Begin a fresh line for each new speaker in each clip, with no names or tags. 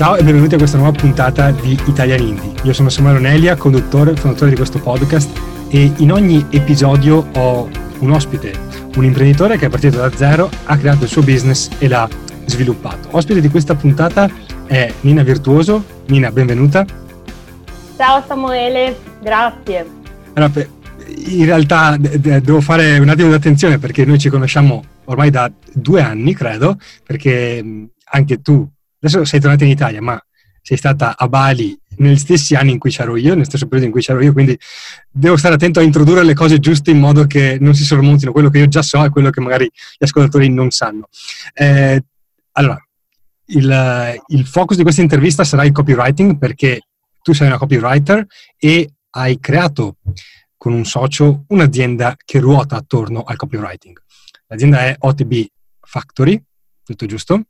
Ciao e benvenuti a questa nuova puntata di Italian Indie. Io sono Samuele Onelia, conduttore e fondatore di questo podcast e in ogni episodio ho un ospite, un imprenditore che è partito da zero, ha creato il suo business e l'ha sviluppato. Ospite di questa puntata è Nina Virtuoso. Nina, benvenuta.
Ciao Samuele, grazie.
Allora, in realtà devo fare un attimo di attenzione perché noi ci conosciamo ormai da due anni, credo, perché anche tu adesso sei tornata in Italia, ma sei stata a Bali negli stessi anni in cui c'ero io, nello stesso periodo in cui c'ero io, quindi devo stare attento a introdurre le cose giuste in modo che non si sormontino quello che io già so e quello che magari gli ascoltatori non sanno. Eh, allora, il, il focus di questa intervista sarà il copywriting perché tu sei una copywriter e hai creato con un socio un'azienda che ruota attorno al copywriting. L'azienda è OTB Factory, tutto giusto?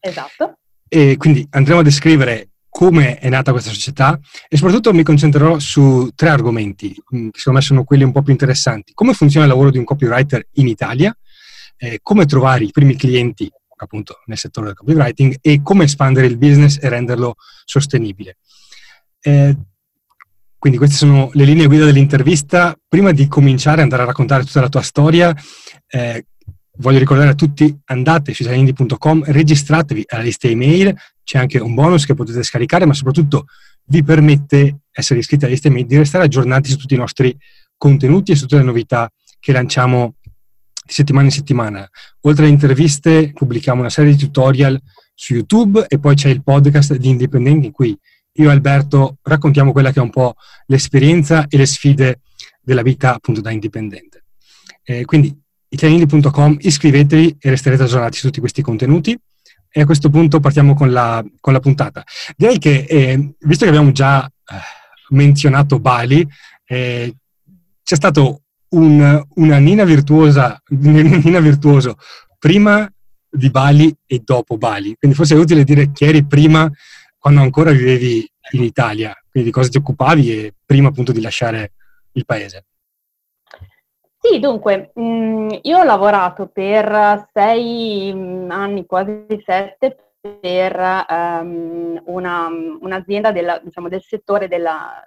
Esatto.
E quindi andremo a descrivere come è nata questa società e soprattutto mi concentrerò su tre argomenti mm, che secondo me sono quelli un po' più interessanti. Come funziona il lavoro di un copywriter in Italia, eh, come trovare i primi clienti appunto nel settore del copywriting e come espandere il business e renderlo sostenibile. Eh, quindi queste sono le linee guida dell'intervista. Prima di cominciare ad andare a raccontare tutta la tua storia, eh, voglio ricordare a tutti, andate su italianindi.com, registratevi alla lista email, c'è anche un bonus che potete scaricare, ma soprattutto vi permette, essere iscritti alla lista email, di restare aggiornati su tutti i nostri contenuti e su tutte le novità che lanciamo di settimana in settimana. Oltre alle interviste pubblichiamo una serie di tutorial su YouTube e poi c'è il podcast di Indipendenti in cui io e Alberto raccontiamo quella che è un po' l'esperienza e le sfide della vita appunto da indipendente. Eh, quindi italianindi.com, iscrivetevi e resterete aggiornati su tutti questi contenuti. E a questo punto partiamo con la, con la puntata. Direi che, eh, visto che abbiamo già eh, menzionato Bali, eh, c'è stato un, una Nina virtuosa, Nina virtuoso prima di Bali e dopo Bali. Quindi forse è utile dire chi eri prima, quando ancora vivevi in Italia, quindi di cosa ti occupavi e prima appunto di lasciare il paese.
Sì, dunque, mh, mm, io ho lavorato per sei mm, anni, quasi sette, per um, una, un'azienda della, diciamo, del settore della,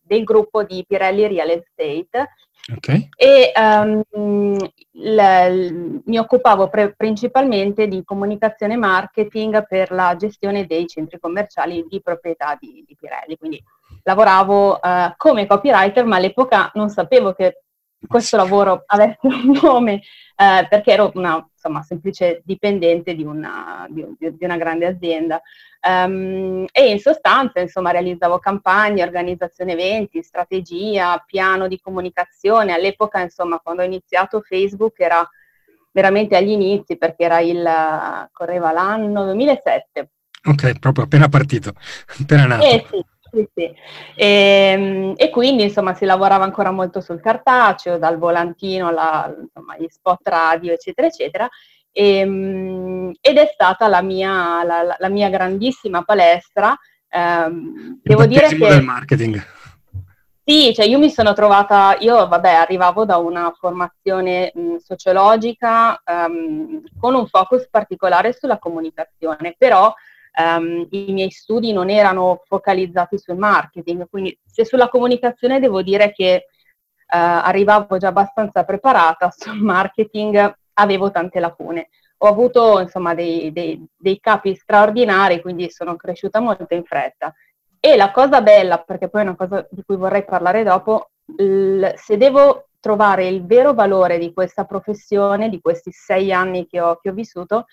del gruppo di Pirelli Real Estate. Okay. E um, l, l, mi occupavo pre- principalmente di comunicazione e marketing per la gestione dei centri commerciali di proprietà di, di Pirelli. Quindi lavoravo uh, come copywriter, ma all'epoca non sapevo che questo lavoro avesse un nome, eh, perché ero una insomma, semplice dipendente di una, di, di una grande azienda. Um, e in sostanza insomma, realizzavo campagne, organizzazione eventi, strategia, piano di comunicazione. All'epoca, insomma, quando ho iniziato Facebook era veramente agli inizi perché era il, correva l'anno 2007.
Ok, proprio appena partito, appena nato.
Eh sì, sì, sì. E, ehm, e, quindi insomma si lavorava ancora molto sul cartaceo, dal volantino agli spot radio, eccetera, eccetera. E, ehm, ed è stata la mia, la, la mia grandissima palestra.
Um, devo dire che del marketing.
Sì, cioè io mi sono trovata, io vabbè arrivavo da una formazione mh, sociologica um, con un focus particolare sulla comunicazione, però um, i miei studi non erano focalizzati sul marketing, quindi se sulla comunicazione devo dire che uh, arrivavo già abbastanza preparata, sul marketing avevo tante lacune. Ho avuto insomma dei, dei, dei capi straordinari, quindi sono cresciuta molto in fretta. E la cosa bella, perché poi è una cosa di cui vorrei parlare dopo, l- se devo trovare il vero valore di questa professione, di questi sei anni che ho, che ho vissuto,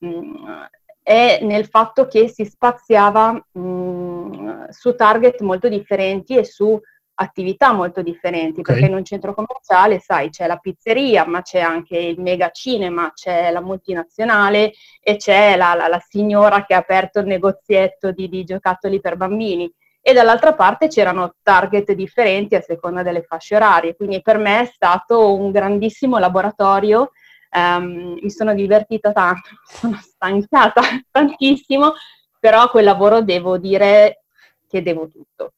mh, mm, è nel fatto che si spaziava mh, su target molto differenti e su attività molto differenti, okay. perché in un centro commerciale, sai, c'è la pizzeria, ma c'è anche il mega cinema, c'è la multinazionale e c'è la, la, la signora che ha aperto il negozietto di, di, giocattoli per bambini. E dall'altra parte c'erano target differenti a seconda delle fasce orarie. Quindi per me è stato un grandissimo laboratorio Um, mi sono divertita tanto, sono stancata tantissimo, però quel lavoro devo dire che devo tutto.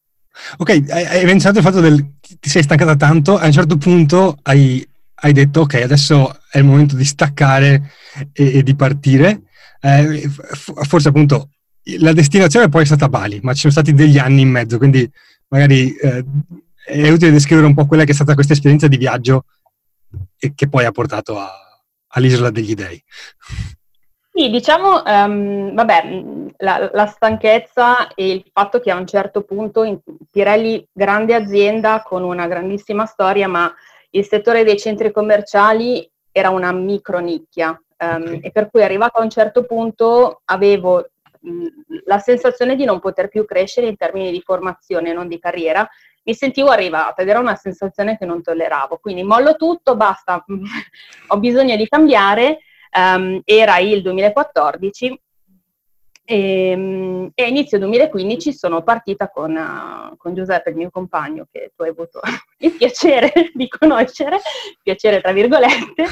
Ok, hai menzionato il fatto del ti sei stancata tanto, a un certo punto hai, hai detto ok, adesso è il momento di staccare e, e di partire. Eh, forse appunto la destinazione poi è stata Bali, ma ci sono stati degli anni in mezzo, quindi magari eh, è utile descrivere un po' quella che è stata questa esperienza di viaggio e che poi ha portato a, all'isola degli dei.
Sì, diciamo, um, vabbè, la, la, stanchezza e il fatto che a un certo punto in Pirelli, grande azienda con una grandissima storia, ma il settore dei centri commerciali era una micro nicchia um, okay. e per cui arrivato a un certo punto avevo mh, la sensazione di non poter più crescere in termini di formazione, non di carriera, mi sentivo arrivata ed era una sensazione che non tolleravo. Quindi mollo tutto, basta, ho bisogno di cambiare. Um, era il 2014 e, ehm, e, a inizio 2015 sono partita con, uh, con, Giuseppe, il mio compagno, che tu hai avuto il piacere di conoscere, piacere tra virgolette,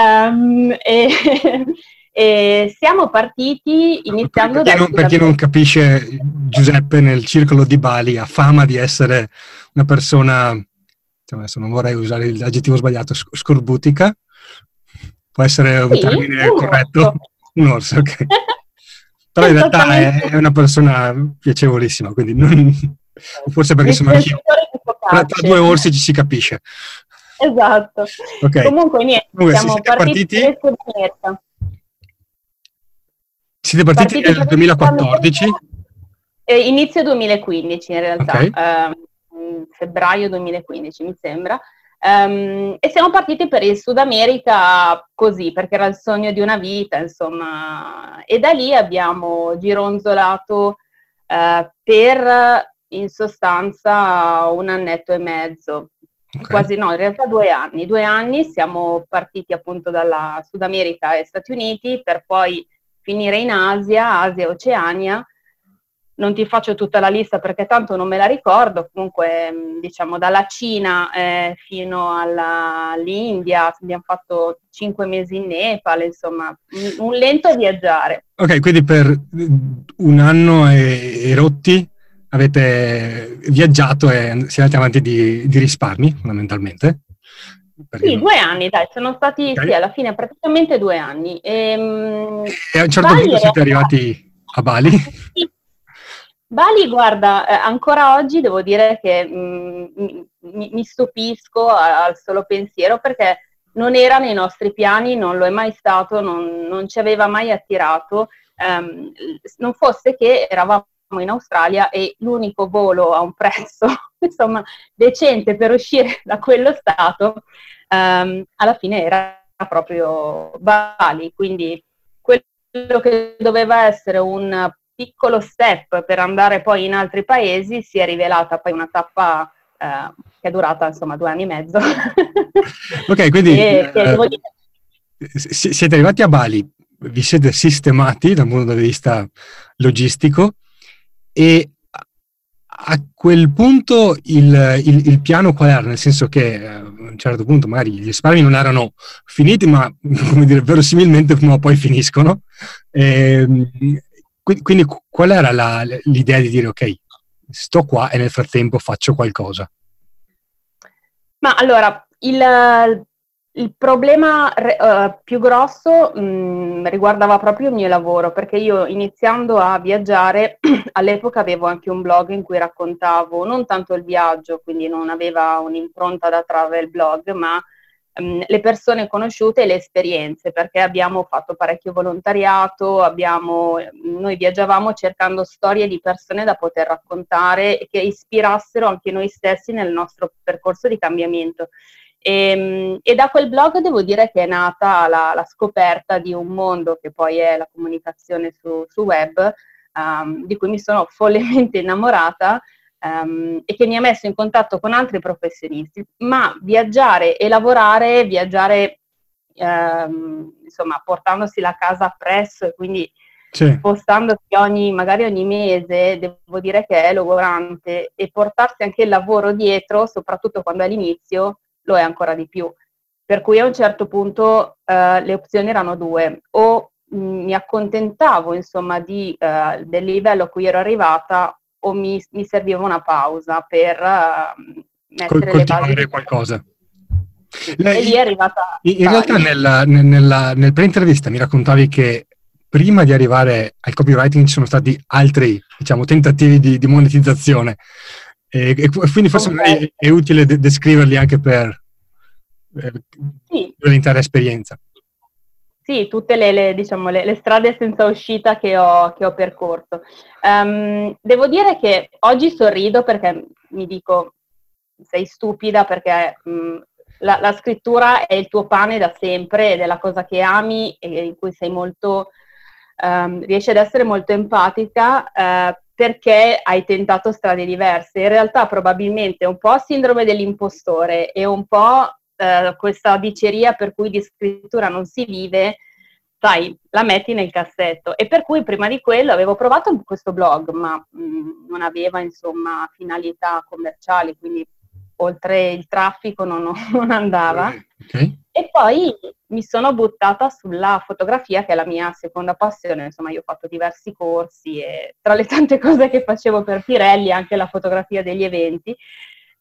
um, e, e, siamo partiti iniziando
per, per, non, per chi non capisce, Giuseppe nel circolo di Bali ha fama di essere una persona, adesso non vorrei usare l'aggettivo sbagliato, scorbutica, può essere un sì, termine un corretto? Orso. Un orso, ok. Però in realtà è, è, una persona piacevolissima, quindi non, forse perché sono anch'io. Tra, tra, due orsi ci si capisce.
Esatto. Okay. Comunque niente, Comunque, siamo partiti, partiti
Siete partiti, partiti nel 2014?
Eh, inizio 2015 in realtà, okay. eh, febbraio 2015 mi sembra. Um, e siamo partiti per il Sud America così, perché era il sogno di una vita, insomma. E da lì abbiamo gironzolato uh, per, in sostanza, un annetto e mezzo. Okay. Quasi no, in realtà due anni. Due anni siamo partiti appunto dalla Sud America e Stati Uniti per poi finire in Asia, Asia Oceania, non ti faccio tutta la lista perché tanto non me la ricordo, comunque mm, diciamo dalla Cina eh, fino all'India, abbiamo fatto cinque mesi in Nepal, insomma un, lento viaggiare.
Ok, quindi per un anno e, e rotti avete viaggiato e siete avanti di, di risparmi fondamentalmente?
Sì, non... due anni, dai, sono stati okay. sì, alla fine praticamente due anni.
Ehm, e, a un certo Bali punto siete arrivati a Bali?
Sì, Bali, guarda, eh, ancora oggi devo dire che mh, mm, mi, mi, stupisco al solo pensiero perché non era nei nostri piani, non lo è mai stato, non, non ci aveva mai attirato, um, non fosse che eravamo in Australia e l'unico volo a un prezzo insomma decente per uscire da quello stato um, alla fine era proprio Bali, quindi quello che doveva essere un piccolo step per andare poi in altri paesi si è rivelata poi una tappa eh, che è durata insomma due anni e mezzo.
ok, quindi e, eh, siete arrivati a Bali, vi siete sistemati dal punto di vista logistico e a quel punto il, il, il, piano qual era? Nel senso che eh, a un certo punto magari gli risparmi non erano finiti, ma come dire, verosimilmente prima o poi finiscono. E, ehm, quindi qual era la, l'idea di dire ok, sto qua e nel frattempo faccio qualcosa?
Ma allora, il, il problema uh, più grosso mh, riguardava proprio il mio lavoro, perché io iniziando a viaggiare, all'epoca avevo anche un blog in cui raccontavo non tanto il viaggio, quindi non aveva un'impronta da travel blog, ma um, le persone conosciute e le esperienze, perché abbiamo fatto parecchio volontariato, abbiamo, noi viaggiavamo cercando storie di persone da poter raccontare che ispirassero anche noi stessi nel nostro percorso di cambiamento. E, ehm, e, da quel blog devo dire che è nata la, la, scoperta di un mondo che poi è la comunicazione su, su web, um, di cui mi sono follemente innamorata um, e che mi ha messo in contatto con altri professionisti, ma viaggiare e lavorare, viaggiare um, insomma portandosi la casa appresso e quindi sì. spostandosi ogni, magari ogni mese, devo dire che è logorante e portarsi anche il lavoro dietro, soprattutto quando è all'inizio, lo è ancora di più. Per cui a un certo punto uh, le opzioni erano due, o mi accontentavo insomma di, uh, del livello a cui ero arrivata o mi, mi serviva una pausa per uh, mettere
Col, le basi. qualcosa.
Lei, e lì è arrivata...
In, in realtà nella, nella, nel pre-intervista mi raccontavi che prima di arrivare al copywriting ci sono stati altri, diciamo, tentativi di, di monetizzazione. E, e, quindi forse okay. è, è, utile de- descriverli anche per eh, sì. l'intera esperienza.
Sì, tutte le, le, diciamo, le, le, strade senza uscita che ho, che ho percorso. Um, devo dire che oggi sorrido perché mi dico sei stupida perché mh, la, la, scrittura è il tuo pane da sempre ed è la cosa che ami e in cui sei molto, um, riesci ad essere molto empatica uh, perché hai tentato strade diverse. In realtà probabilmente un po' sindrome dell'impostore e un po' uh, questa diceria per cui di scrittura non si vive, sai, la metti nel cassetto. E per cui prima di quello avevo provato questo blog, ma mh, non aveva insomma finalità commerciali, quindi oltre il traffico non, non andava. Okay. E poi mi sono buttata sulla fotografia, che è la mia seconda passione. Insomma, io ho fatto diversi corsi e tra le tante cose che facevo per Pirelli, anche la fotografia degli eventi.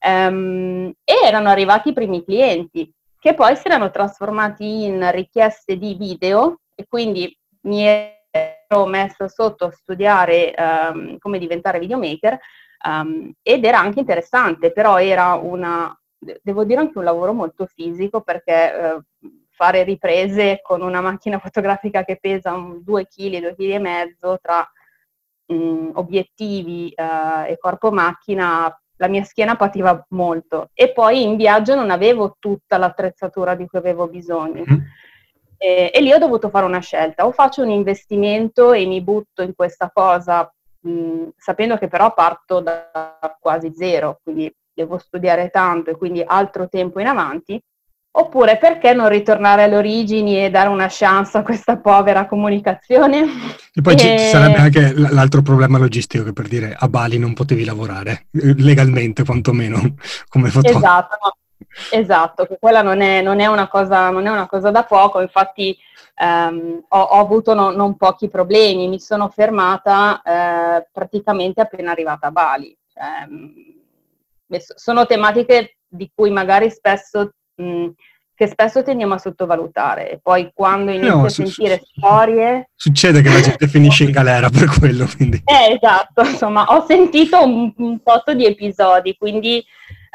Um, e erano arrivati i primi clienti, che poi si erano trasformati in richieste di video e quindi mi ero messa sotto a studiare um, come diventare videomaker Um, ed era anche interessante, però era una, devo dire anche un lavoro molto fisico perché eh, fare riprese con una macchina fotografica che pesa 2 kg, 2 kg e mezzo tra mm, obiettivi eh, e corpo macchina, la mia schiena pativa molto. E poi in viaggio non avevo tutta l'attrezzatura di cui avevo bisogno. Mm-hmm. E, e lì ho dovuto fare una scelta, o faccio un investimento e mi butto in questa cosa mh, sapendo che però parto da quasi zero, quindi devo studiare tanto e quindi altro tempo in avanti, oppure perché non ritornare alle origini e dare una chance a questa povera comunicazione?
E poi e... ci sarebbe anche l'altro problema logistico che per dire a Bali non potevi lavorare, eh, legalmente quantomeno, come fotografo.
Esatto, no. Esatto, che quella non è, non, è cosa, non è, una cosa, da poco, infatti ehm, ho, ho, avuto no, non pochi problemi, mi sono fermata eh, praticamente appena arrivata a Bali. Cioè, sono tematiche di cui magari spesso, mh, che spesso tendiamo a sottovalutare e poi quando inizio no, a sentire su, storie...
Succede che la gente finisce in galera per quello, quindi...
Eh, esatto, insomma, ho sentito un, un po' di episodi, quindi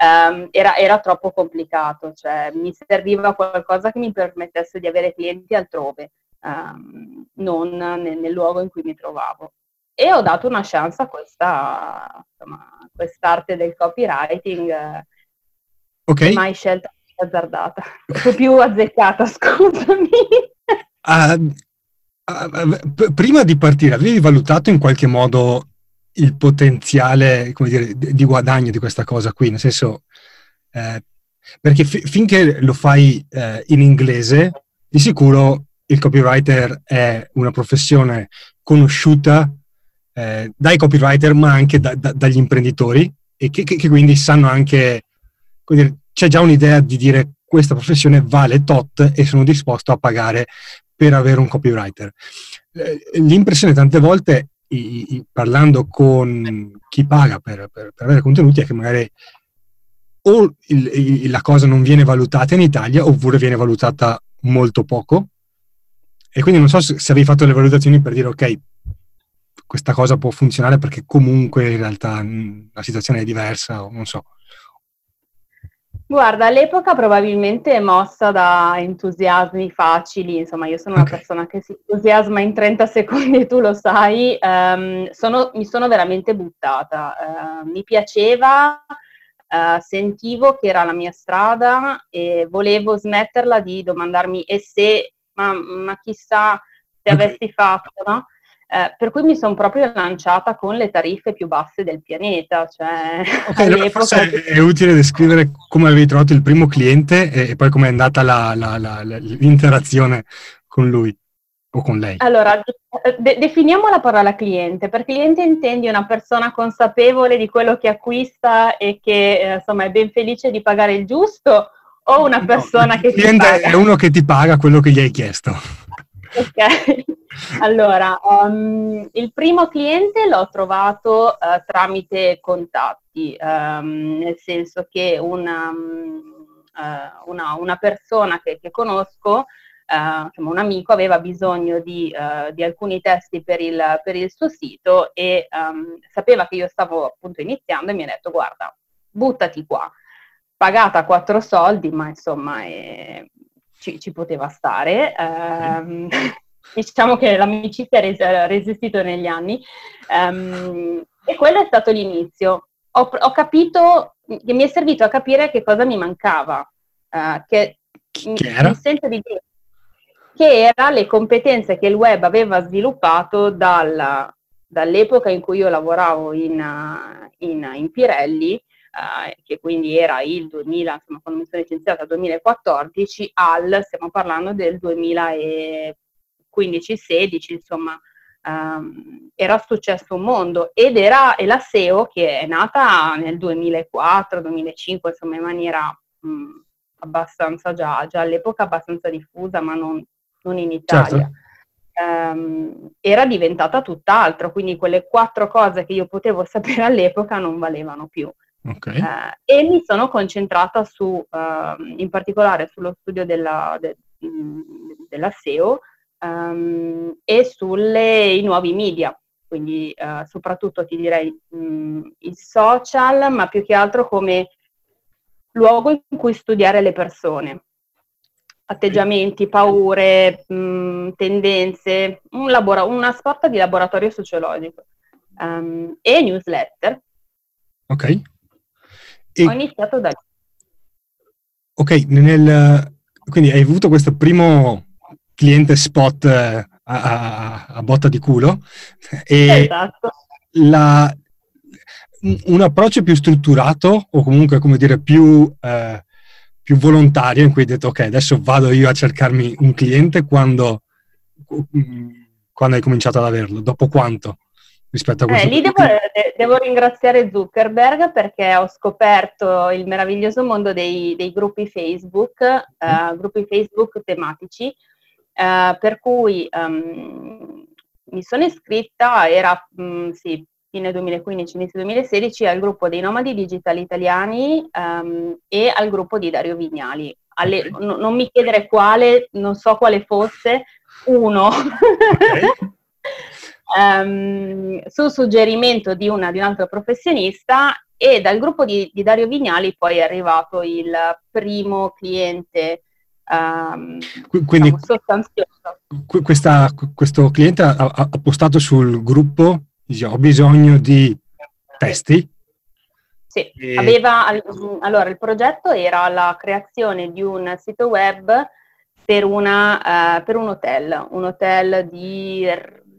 um, era, era, troppo complicato, cioè mi serviva qualcosa che mi permettesse di avere clienti altrove, um, non nel, nel, luogo in cui mi trovavo. E ho dato una chance a questa, insomma, quest'arte del copywriting,
okay.
mai scelta azzardata, più azzeccata, scusami.
Uh, uh, prima di partire, avevi valutato in qualche modo il potenziale come dire, di guadagno di questa cosa qui, nel senso, eh, perché fi- finché lo fai eh, in inglese, di sicuro il copywriter è una professione conosciuta eh, dai copywriter, ma anche da, da, dagli imprenditori e che, che, che quindi sanno anche, dire, c'è già un'idea di dire questa professione vale tot e sono disposto a pagare per avere un copywriter. Eh, l'impressione tante volte i, i, parlando con chi paga per, per, per, avere contenuti è che magari o il, il, la cosa non viene valutata in Italia oppure viene valutata molto poco. E quindi non so se, se avevi fatto le valutazioni per dire ok, questa cosa può funzionare perché comunque in realtà la situazione è diversa o non so.
Guarda, all'epoca probabilmente è mossa da entusiasmi facili, insomma io sono una okay. persona che si entusiasma in 30 secondi, tu lo sai, um, sono, mi sono veramente buttata, uh, mi piaceva, uh, sentivo che era la mia strada e volevo smetterla di domandarmi e se, ma, ma chissà se avessi fatto, no? Eh, per cui mi sono proprio lanciata con le tariffe più basse del pianeta. Cioè,
okay, forse è utile descrivere come avevi trovato il primo cliente e, poi come è andata la, la, la, l'interazione con lui o con lei.
Allora, de- definiamo la parola cliente. Per cliente intendi una persona consapevole di quello che acquista e che eh, insomma è ben felice di pagare il giusto o una persona no, che? Il cliente
è uno che ti paga quello che gli hai chiesto.
Ok, allora, um, il primo cliente l'ho trovato uh, tramite contatti, um, nel senso che una, uh, una, una persona che, che conosco insomma, un amico aveva bisogno di, uh, di alcuni testi per il, per il, suo sito e um, sapeva che io stavo appunto iniziando e mi ha detto guarda, buttati qua. Pagata quattro soldi, ma insomma eh, ci, ci, poteva stare. Um, diciamo che l'amicizia ha resistito negli anni um, e quello è stato l'inizio. Ho, ho, capito, mi è servito a capire che cosa mi mancava, uh, che,
che
sento di dire che era le competenze che il web aveva sviluppato dalla, dall'epoca in cui io lavoravo in, in, in Pirelli, eh, che quindi era il 2000, insomma, quando mi sono licenziata 2014, al, stiamo parlando del 2015-16, insomma, ehm, era successo un mondo ed era e la SEO che è nata nel 2004-2005, insomma, in maniera mh, abbastanza già, già all'epoca abbastanza diffusa, ma non non in Italia. Certo. Era diventata tutt'altro, quindi quelle quattro cose che io potevo sapere all'epoca non valevano più.
Okay. Uh,
e mi sono concentrata su, uh, in particolare sullo studio della, de, della SEO um, e sui nuovi media, quindi uh, soprattutto ti direi mh, i social, ma più che altro come luogo in cui studiare le persone atteggiamenti, paure, mh, mm, tendenze, un labora- una sorta di laboratorio sociologico um, e newsletter.
Ok.
E... Ho iniziato da lì.
Ok, nel, quindi hai avuto questo primo cliente spot eh, a, a, a botta di culo
e esatto.
la, un approccio più strutturato o comunque come dire più eh, più volontaria in cui hai detto ok, adesso vado io a cercarmi un cliente quando, quando hai cominciato ad averlo? Dopo quanto? Rispetto a questo?
Eh, lì devo, devo, ringraziare Zuckerberg perché ho scoperto il meraviglioso mondo dei, dei gruppi Facebook, uh, gruppi Facebook tematici, uh, per cui um, mi sono iscritta, era um, sì, fine 2015, inizio 2016, al gruppo dei nomadi digitali italiani um, e al gruppo di Dario Vignali. Alle, okay. n- non mi chiedere quale, non so quale fosse, uno. Okay. um, su suggerimento di, una, di un altro professionista e dal gruppo di, di, Dario Vignali poi è arrivato il primo cliente um,
Quindi diciamo, sostanzioso. Questa, questo cliente ha, ha, postato sul gruppo ho bisogno di testi.
Sì, e... aveva, allora il progetto era la creazione di un sito web per, una, uh, per un hotel, un hotel di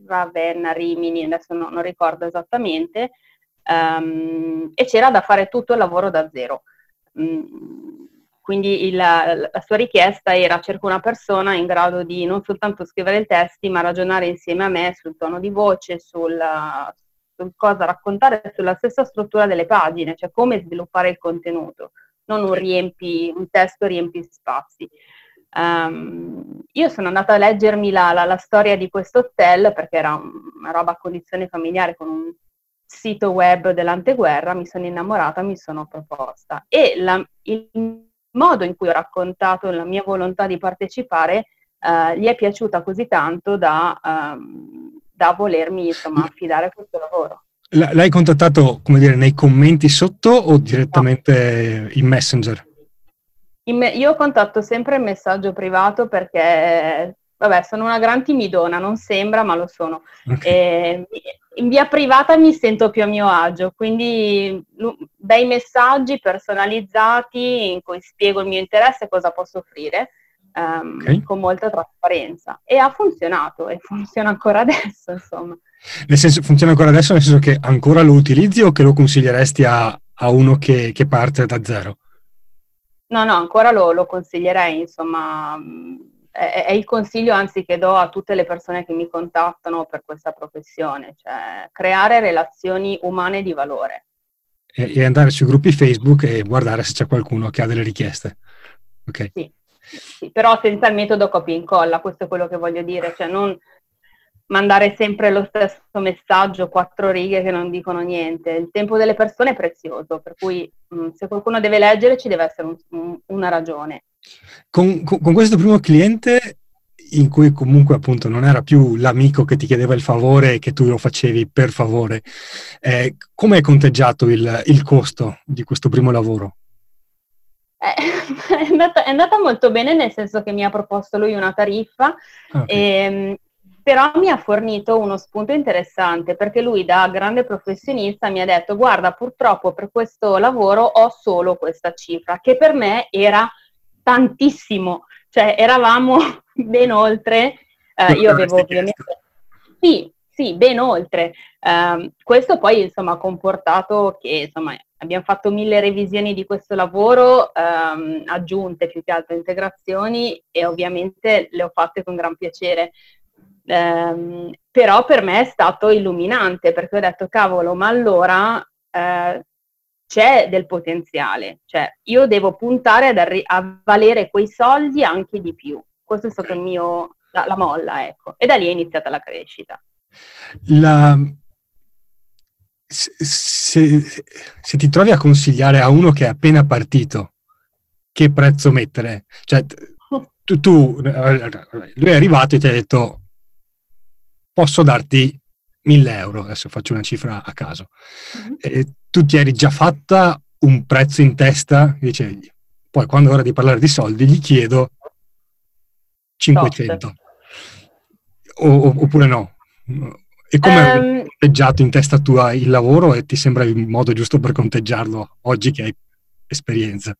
Ravenna, Rimini, adesso no, non ricordo esattamente, um, e c'era da fare tutto il lavoro da zero. Um, quindi il, la sua richiesta era cerco una persona in grado di non soltanto scrivere i testi, ma ragionare insieme a me sul tono di voce, sul, sul cosa raccontare, sulla stessa struttura delle pagine, cioè come sviluppare il contenuto, non un, riempi, un testo riempi spazi. Um, io sono andata a leggermi la, la, la, storia di questo hotel perché era una roba a condizione familiare con un sito web dell'anteguerra, mi sono innamorata, mi sono proposta e la, il modo in cui ho raccontato la mia volontà di partecipare uh, gli è piaciuta così tanto da, um, da volermi insomma, affidare a questo lavoro.
L'hai contattato, come dire, nei commenti sotto o direttamente no. in Messenger?
Me- io contatto sempre il messaggio privato perché, vabbè, sono una gran timidona, non sembra, ma lo sono. Okay. E, in via privata mi sento più a mio agio, quindi bei messaggi personalizzati in cui spiego il mio interesse e cosa posso offrire. Um, okay. con molta trasparenza e ha funzionato e funziona ancora adesso insomma
nel senso funziona ancora adesso nel senso che ancora lo utilizzi o che lo consiglieresti a, a uno che, che, parte da zero
no no ancora lo, lo consiglierei insomma è, è, il consiglio anzi che do a tutte le persone che mi contattano per questa professione, cioè creare relazioni umane di valore.
E, e andare sui gruppi Facebook e guardare se c'è qualcuno che ha delle richieste. Okay.
Sì, sì, però senza il metodo copia e incolla, questo è quello che voglio dire, cioè non mandare sempre lo stesso messaggio, quattro righe che non dicono niente. Il tempo delle persone è prezioso, per cui mh, mm, se qualcuno deve leggere ci deve essere un, un, una ragione.
Con, con, con, questo primo cliente in cui comunque appunto non era più l'amico che ti chiedeva il favore e che tu lo facevi per favore. Eh, come hai conteggiato il, il, costo di questo primo lavoro?
Eh, è, andata, è, andata, molto bene nel senso che mi ha proposto lui una tariffa, ah, okay. e, ehm, però mi ha fornito uno spunto interessante perché lui da grande professionista mi ha detto guarda purtroppo per questo lavoro ho solo questa cifra che per me era tantissimo, cioè eravamo ben oltre, eh, io avevo ovviamente... Sì, sì, ben oltre. Um, questo poi insomma ha comportato che insomma abbiamo fatto mille revisioni di questo lavoro, um, aggiunte più che altro integrazioni e ovviamente le ho fatte con gran piacere. Um, però per me è stato illuminante perché ho detto cavolo, ma allora uh, c'è del potenziale, cioè io devo puntare ad arri- a valere quei soldi anche di più. Questo è stato il mio, la, la molla, ecco. E da lì è iniziata la crescita.
La, se, se, ti trovi a consigliare a uno che è appena partito che prezzo mettere, cioè tu, tu lui è arrivato e ti ha detto posso darti 1000 euro, adesso faccio una cifra a caso, mm-hmm. e tu ti eri già fatta un prezzo in testa, dicevi, poi quando è ora di parlare di soldi gli chiedo 500, o, oppure no? E come hai um, conteggiato in testa tua il lavoro? E ti sembra il modo giusto per conteggiarlo oggi che hai esperienza?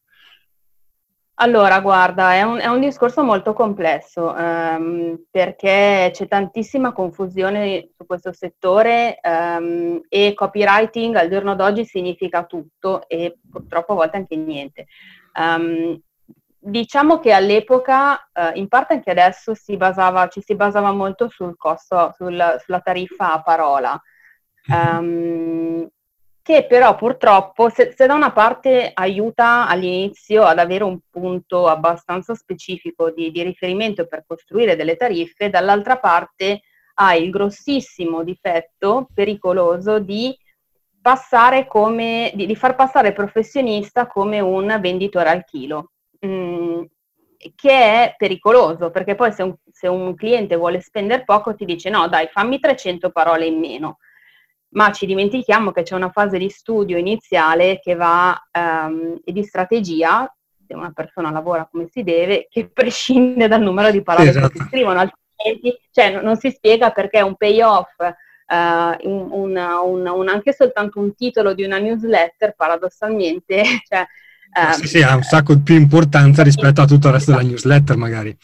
Allora, guarda, è un, è un discorso molto complesso um, perché c'è tantissima confusione su questo settore um, e copywriting al giorno d'oggi significa tutto e purtroppo a volte anche niente. Um, Diciamo che all'epoca, eh, in parte anche adesso, si basava, ci si basava molto sul costo, sul, sulla tariffa a parola, um, che però purtroppo, se, se, da una parte aiuta all'inizio ad avere un punto abbastanza specifico di, di riferimento per costruire delle tariffe, dall'altra parte ha il grossissimo difetto pericoloso di passare come, di, di far passare il professionista come un venditore al chilo. Mm, che è pericoloso, perché poi se un, se un, cliente vuole spendere poco ti dice no dai fammi 300 parole in meno, ma ci dimentichiamo che c'è una fase di studio iniziale che va um, e di strategia, se una persona lavora come si deve, che prescinde dal numero di parole esatto. che si scrivono, altrimenti cioè, non, non si spiega perché un payoff Uh, un, un, un, anche soltanto un titolo di una newsletter, paradossalmente, cioè,
Um, sì, sì, ha un sacco più importanza rispetto a tutto il resto della newsletter, magari.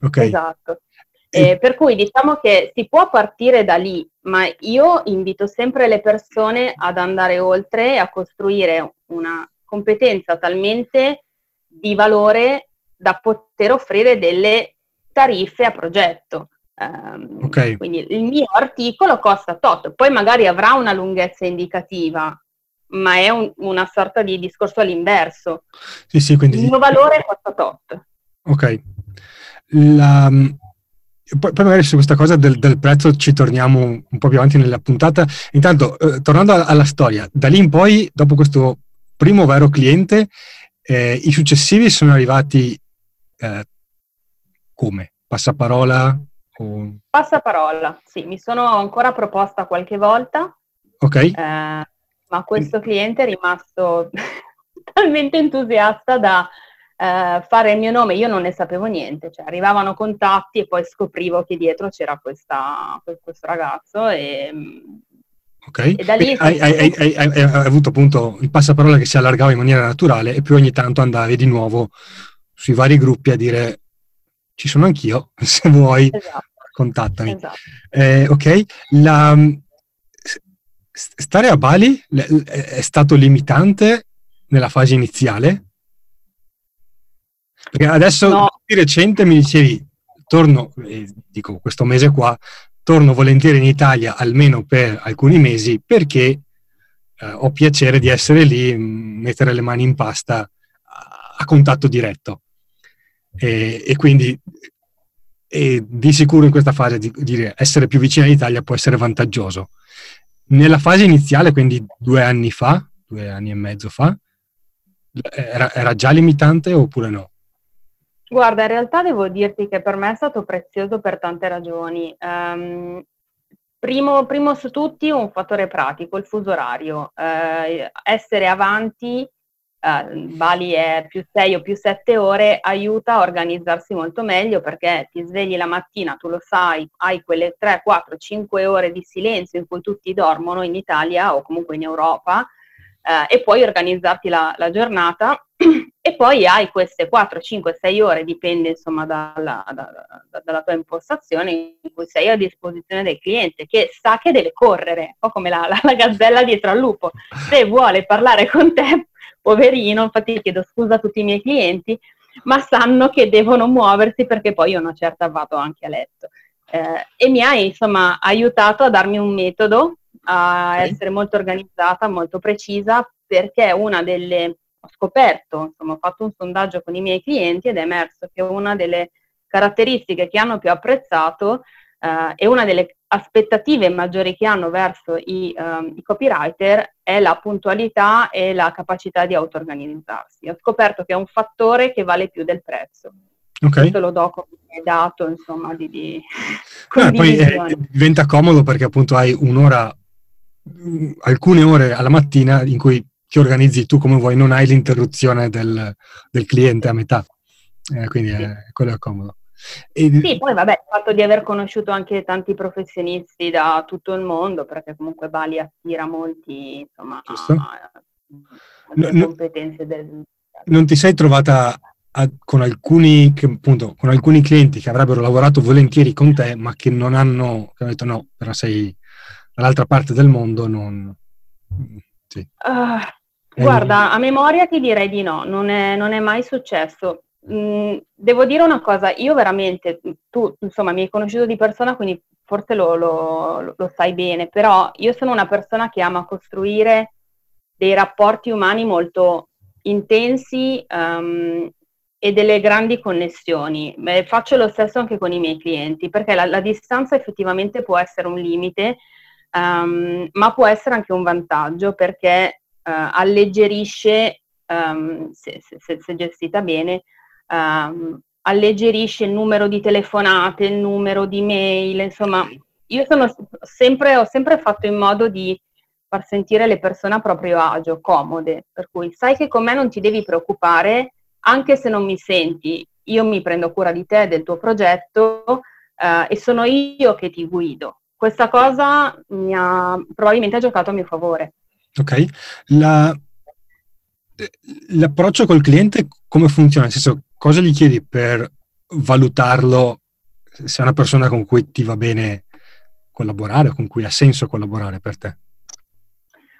Okay. Esatto. Eh, per cui diciamo che si può partire da lì, ma io invito sempre le persone ad andare oltre e a costruire una competenza talmente di valore da poter offrire delle tariffe a progetto. Um, okay. Quindi il mio articolo costa tot, poi magari avrà una lunghezza indicativa, ma è un, una sorta di discorso all'inverso.
Sì, sì, quindi...
Il mio valore questo tot.
Ok. La, poi, poi, magari su questa cosa del, del, prezzo ci torniamo un po' più avanti nella puntata. Intanto, eh, tornando alla storia, da lì in poi, dopo questo primo vero cliente, eh, i successivi sono arrivati eh, come? Passaparola?
O... Passaparola, sì, mi sono ancora proposta qualche volta.
Ok.
Eh, ma questo cliente è rimasto talmente entusiasta da eh, fare il mio nome, io non ne sapevo niente, cioè arrivavano contatti e poi scoprivo che dietro c'era questa, questo ragazzo e...
Ok, e da lì hai, hai, hai, hai, avuto appunto il passaparola che si allargava in maniera naturale e più ogni tanto andavi di nuovo sui vari gruppi a dire ci sono anch'io, se vuoi esatto. contattami. Esatto. Eh, ok, la, stare a Bali è stato limitante nella fase iniziale? Perché adesso no. di recente mi dicevi, torno, eh, dico questo mese qua, torno volentieri in Italia almeno per alcuni mesi perché eh, ho piacere di essere lì, mettere le mani in pasta a, a contatto diretto. E, e quindi e di sicuro in questa fase di, di essere più vicino all'Italia può essere vantaggioso. Nella fase iniziale, quindi due anni fa, due anni e mezzo fa, era, era già limitante oppure no?
Guarda, in realtà devo dirti che per me è stato prezioso per tante ragioni. Um, primo, primo, su tutti un fattore pratico, il fuso orario. Uh, essere avanti, uh, Bali è più 6 o più 7 ore, aiuta a organizzarsi molto meglio perché ti svegli la mattina, tu lo sai, hai quelle 3, 4, 5 ore di silenzio in cui tutti dormono in Italia o comunque in Europa eh, e puoi organizzarti la, la, giornata e poi hai queste 4, 5, 6 ore, dipende insomma dalla, da, da, dalla tua impostazione, in cui sei a disposizione del cliente che sa che deve correre, un po' come la, la, la gazzella dietro al lupo. Se vuole parlare con te, poverino, infatti chiedo scusa a tutti i miei clienti, ma sanno che devono muoversi perché poi io una certa vado anche a letto. Eh, e mi ha insomma aiutato a darmi un metodo a okay. essere molto organizzata, molto precisa, perché una delle, ho scoperto, insomma, ho fatto un sondaggio con i miei clienti ed è emerso che una delle caratteristiche che hanno più apprezzato uh, e una delle aspettative maggiori che hanno verso i, um, i, copywriter è la puntualità e la capacità di auto-organizzarsi. Ho scoperto che è un fattore che vale più del prezzo. Ok. Questo lo do come dato, insomma, di, di
ah, poi eh, diventa comodo perché appunto hai un'ora alcune ore alla mattina in cui ti organizzi tu come vuoi, non hai l'interruzione del, del cliente a metà. Eh, quindi sì. è, quello è comodo.
E... Sì, poi vabbè, il fatto di aver conosciuto anche tanti professionisti da tutto il mondo, perché comunque Bali attira molti, insomma, a, a
no, competenze del... Non ti sei trovata a, con, alcuni, che, appunto, con alcuni clienti che avrebbero lavorato volentieri con te, ma che non hanno, che hanno detto no, però sei dall'altra parte del mondo non...
Sì. Uh, guarda, a memoria ti direi di no, non è, non è mai successo. Mm, devo dire una cosa, io veramente, tu insomma mi hai conosciuto di persona, quindi forse lo, lo, lo sai bene, però io sono una persona che ama costruire dei rapporti umani molto intensi um, e delle grandi connessioni. Beh, faccio lo stesso anche con i miei clienti, perché la, la distanza effettivamente può essere un limite, um, ma può essere anche un vantaggio perché uh, alleggerisce, um, se, se, se, gestita bene, um, alleggerisce il numero di telefonate, il numero di mail, insomma, io sono sempre, ho sempre fatto in modo di far sentire le persone a proprio agio, comode, per cui sai che con me non ti devi preoccupare, anche se non mi senti, io mi prendo cura di te, del tuo progetto uh, e sono io che ti guido questa cosa mi ha probabilmente ha giocato a mio favore.
Ok, La, l'approccio col cliente come funziona? Nel senso, cosa gli chiedi per valutarlo se è una persona con cui ti va bene collaborare o con cui ha senso collaborare per te?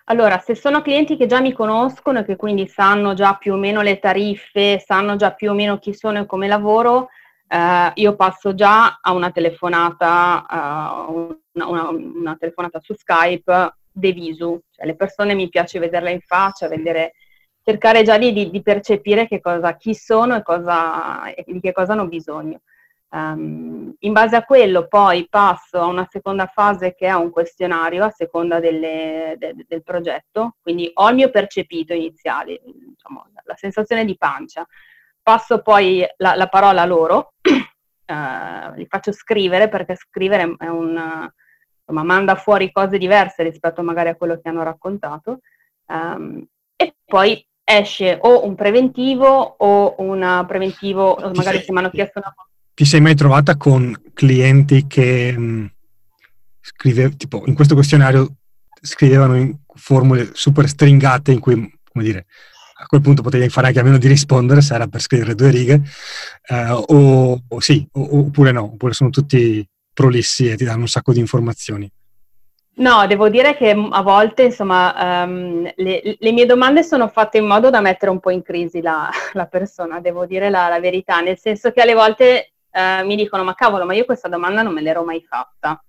Allora, se sono clienti che già mi conoscono e che quindi sanno già più o meno le tariffe, sanno già più o meno chi sono e come lavoro, eh, io passo già a una telefonata, uh, una, una, una, telefonata su Skype de visu, cioè le persone mi piace vederle in faccia, vedere, cercare già di, di, di percepire cosa, chi sono e, cosa, e di che cosa hanno bisogno. Um, in base a quello poi passo a una seconda fase che è un questionario a seconda delle, de, del progetto, quindi ho il mio percepito iniziale, diciamo, la sensazione di pancia, passo poi la, la parola a loro, uh, li faccio scrivere perché scrivere è un, insomma, manda fuori cose diverse rispetto magari a quello che hanno raccontato um, e poi esce o un preventivo o un preventivo, ti magari sei, se mi hanno chiesto una cosa.
Ti sei mai trovata con clienti che mh, mm, scrive, tipo in questo questionario scrivevano in formule super stringate in cui, come dire, a quel punto potevi fare anche a meno di rispondere se era per scrivere due righe, eh, o, o, sì, o, oppure no, oppure sono tutti prolissi e ti danno un sacco di informazioni.
No, devo dire che a volte, insomma, um, le, le, mie domande sono fatte in modo da mettere un po' in crisi la, la persona, devo dire la, la, verità, nel senso che alle volte uh, mi dicono, ma cavolo, ma io questa domanda non me l'ero mai fatta.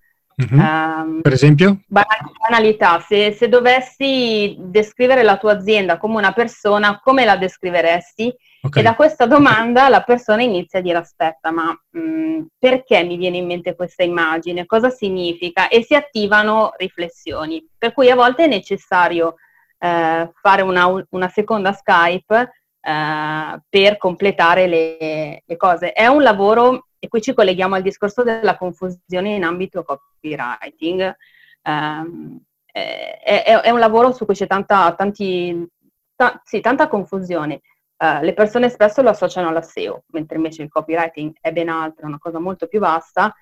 Mm-hmm. Um, per esempio?
Banalità, se, se, dovessi descrivere la tua azienda come una persona, come la descriveresti? Okay. E da questa domanda la persona inizia a dire aspetta, ma mh, mm, perché mi viene in mente questa immagine? Cosa significa? E si attivano riflessioni. Per cui a volte è necessario eh, fare una, una seconda Skype eh, per completare le, le, cose. È un lavoro, e qui ci colleghiamo al discorso della confusione in ambito copywriting, ehm, è, è, è, un lavoro su cui c'è tanta, tanti, ta, sì, tanta confusione. Uh, le persone spesso lo associano alla SEO, mentre invece il copywriting è ben altro, è una cosa molto più vasta.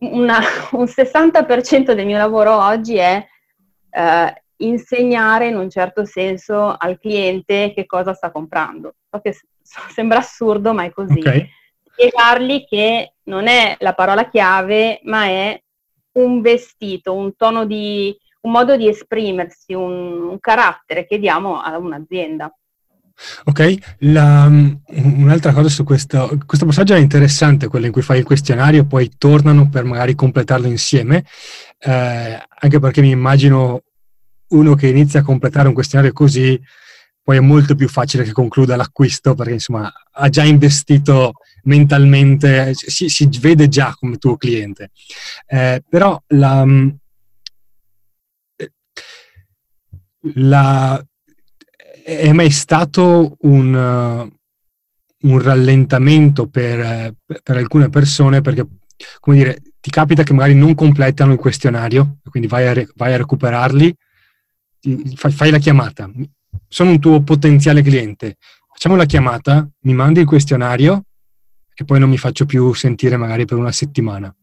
Una, un 60% del mio lavoro oggi è uh, insegnare in un certo senso al cliente che cosa sta comprando. So che sembra assurdo, ma è così. Okay. Spiegargli che non è la parola chiave, ma è un vestito, un tono di, un modo di esprimersi, un, un carattere che diamo a un'azienda.
Ok, La, un'altra cosa su questo, questo passaggio è interessante, quello in cui fai il questionario e poi tornano per magari completarlo insieme, eh, anche perché mi immagino uno che inizia a completare un questionario così, poi è molto più facile che concluda l'acquisto perché insomma ha già investito mentalmente, si, si vede già come tuo cliente. Eh, però la, la, è mai stato un, un rallentamento per, per, alcune persone? Perché, come dire, ti capita che magari non completano il questionario, quindi vai a, vai a recuperarli fai, fai la chiamata, sono un tuo potenziale cliente, facciamo la chiamata, mi mandi il questionario e poi non mi faccio più sentire magari per una settimana.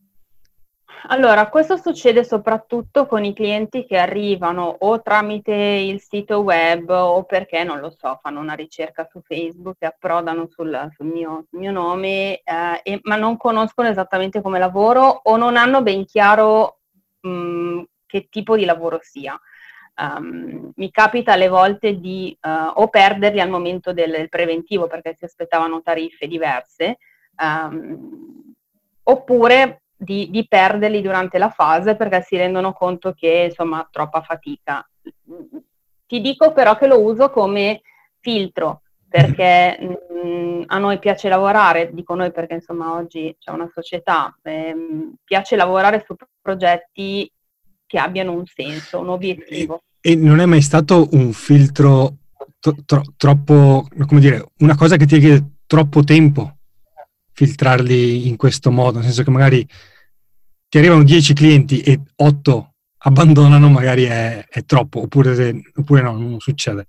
Allora, questo succede soprattutto con i clienti che arrivano o tramite il sito web o perché, non lo so, fanno una ricerca su Facebook e approdano sul, sul, mio, mio, nome, eh, e, ma non conoscono esattamente come lavoro o non hanno ben chiaro mh, che tipo di lavoro sia. Um, mi capita alle volte di uh, o perderli al momento del, del, preventivo perché si aspettavano tariffe diverse, um, oppure di, di, perderli durante la fase perché si rendono conto che insomma troppa fatica. Ti dico però che lo uso come filtro perché mh, mm, a noi piace lavorare, dico noi perché insomma oggi c'è una società, ehm, piace lavorare su progetti che abbiano un senso, un obiettivo.
E non è mai stato un filtro tro- tro- troppo, come dire, una cosa che ti chiede troppo tempo filtrarli in questo modo, nel senso che magari ti arrivano 10 clienti e 8 abbandonano, magari è, è troppo, oppure, oppure no, non succede.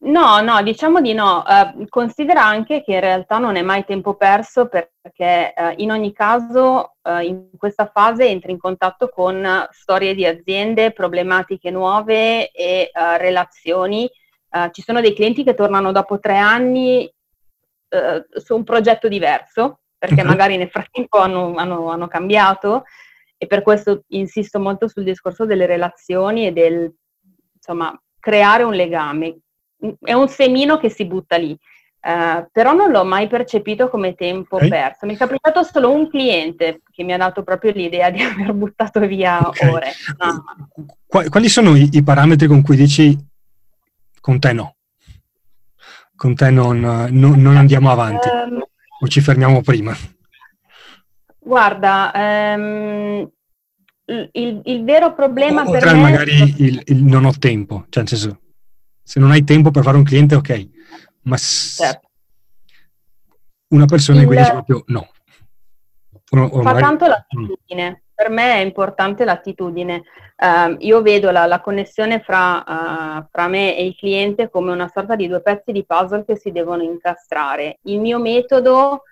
No, no, diciamo di no. Uh, considera anche che in realtà non è mai tempo perso perché uh, in ogni caso uh, in questa fase entri in contatto con storie di aziende, problematiche nuove e relazioni. ci sono dei clienti che tornano dopo tre anni su un progetto diverso perché uh-huh. magari nel frattempo hanno, hanno, hanno cambiato e per questo insisto molto sul discorso delle relazioni e del insomma creare un legame è un semino che si butta lì. Uh, però non l'ho mai percepito come tempo okay. perso. Mi è capitato solo un cliente che mi ha dato proprio l'idea di aver buttato via okay. ore.
No. Quali sono i, parametri con cui dici con te no? Con te non, non, non andiamo avanti um, o ci fermiamo prima?
Guarda, um, il, il, vero problema o,
per me... magari il, il non ho tempo, cioè nel senso se non hai tempo per fare un cliente, ok, ma certo. una persona in cui dice proprio no.
O, Fa tanto l'attitudine. Mm. Per me è importante l'attitudine. Uh, io vedo la, la connessione fra, uh, fra, me e il cliente come una sorta di due pezzi di puzzle che si devono incastrare. Il mio metodo,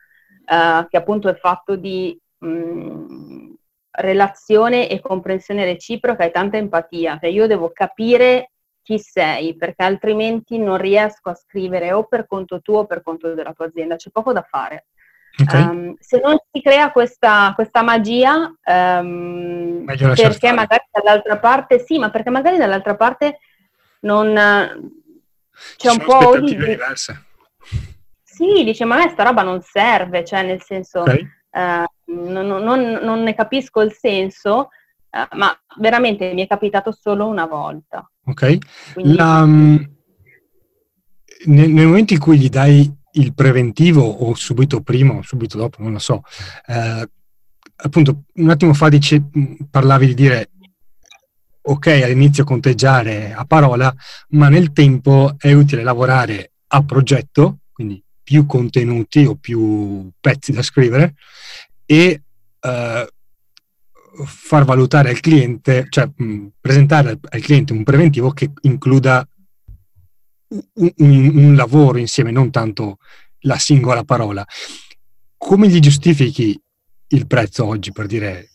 uh, che appunto è fatto di mh, mm, relazione e comprensione reciproca e tanta empatia, cioè io devo capire chi sei, perché altrimenti non riesco a scrivere o per conto tuo o per conto della tua azienda, c'è poco da fare. Okay. Um, se non si crea questa, questa magia, um, perché magari dall'altra parte, sì, ma perché magari dall'altra parte non c'è un po' di... diverse. Sì, dice, ma a me sta roba non serve, cioè nel senso, okay. uh, non, non, non, ne capisco il senso, uh, ma veramente mi è capitato solo una volta.
Ok? Quindi... La, mm, nel, nel, momento in cui gli dai il preventivo o subito prima o subito dopo, non lo so, eh, appunto un attimo fa dice, parlavi di dire ok all'inizio conteggiare a parola, ma nel tempo è utile lavorare a progetto, quindi più contenuti o più pezzi da scrivere, e uh, far valutare al cliente, cioè mh, presentare al cliente un preventivo che includa un, un, lavoro insieme, non tanto la singola parola. Come gli giustifichi il prezzo oggi per dire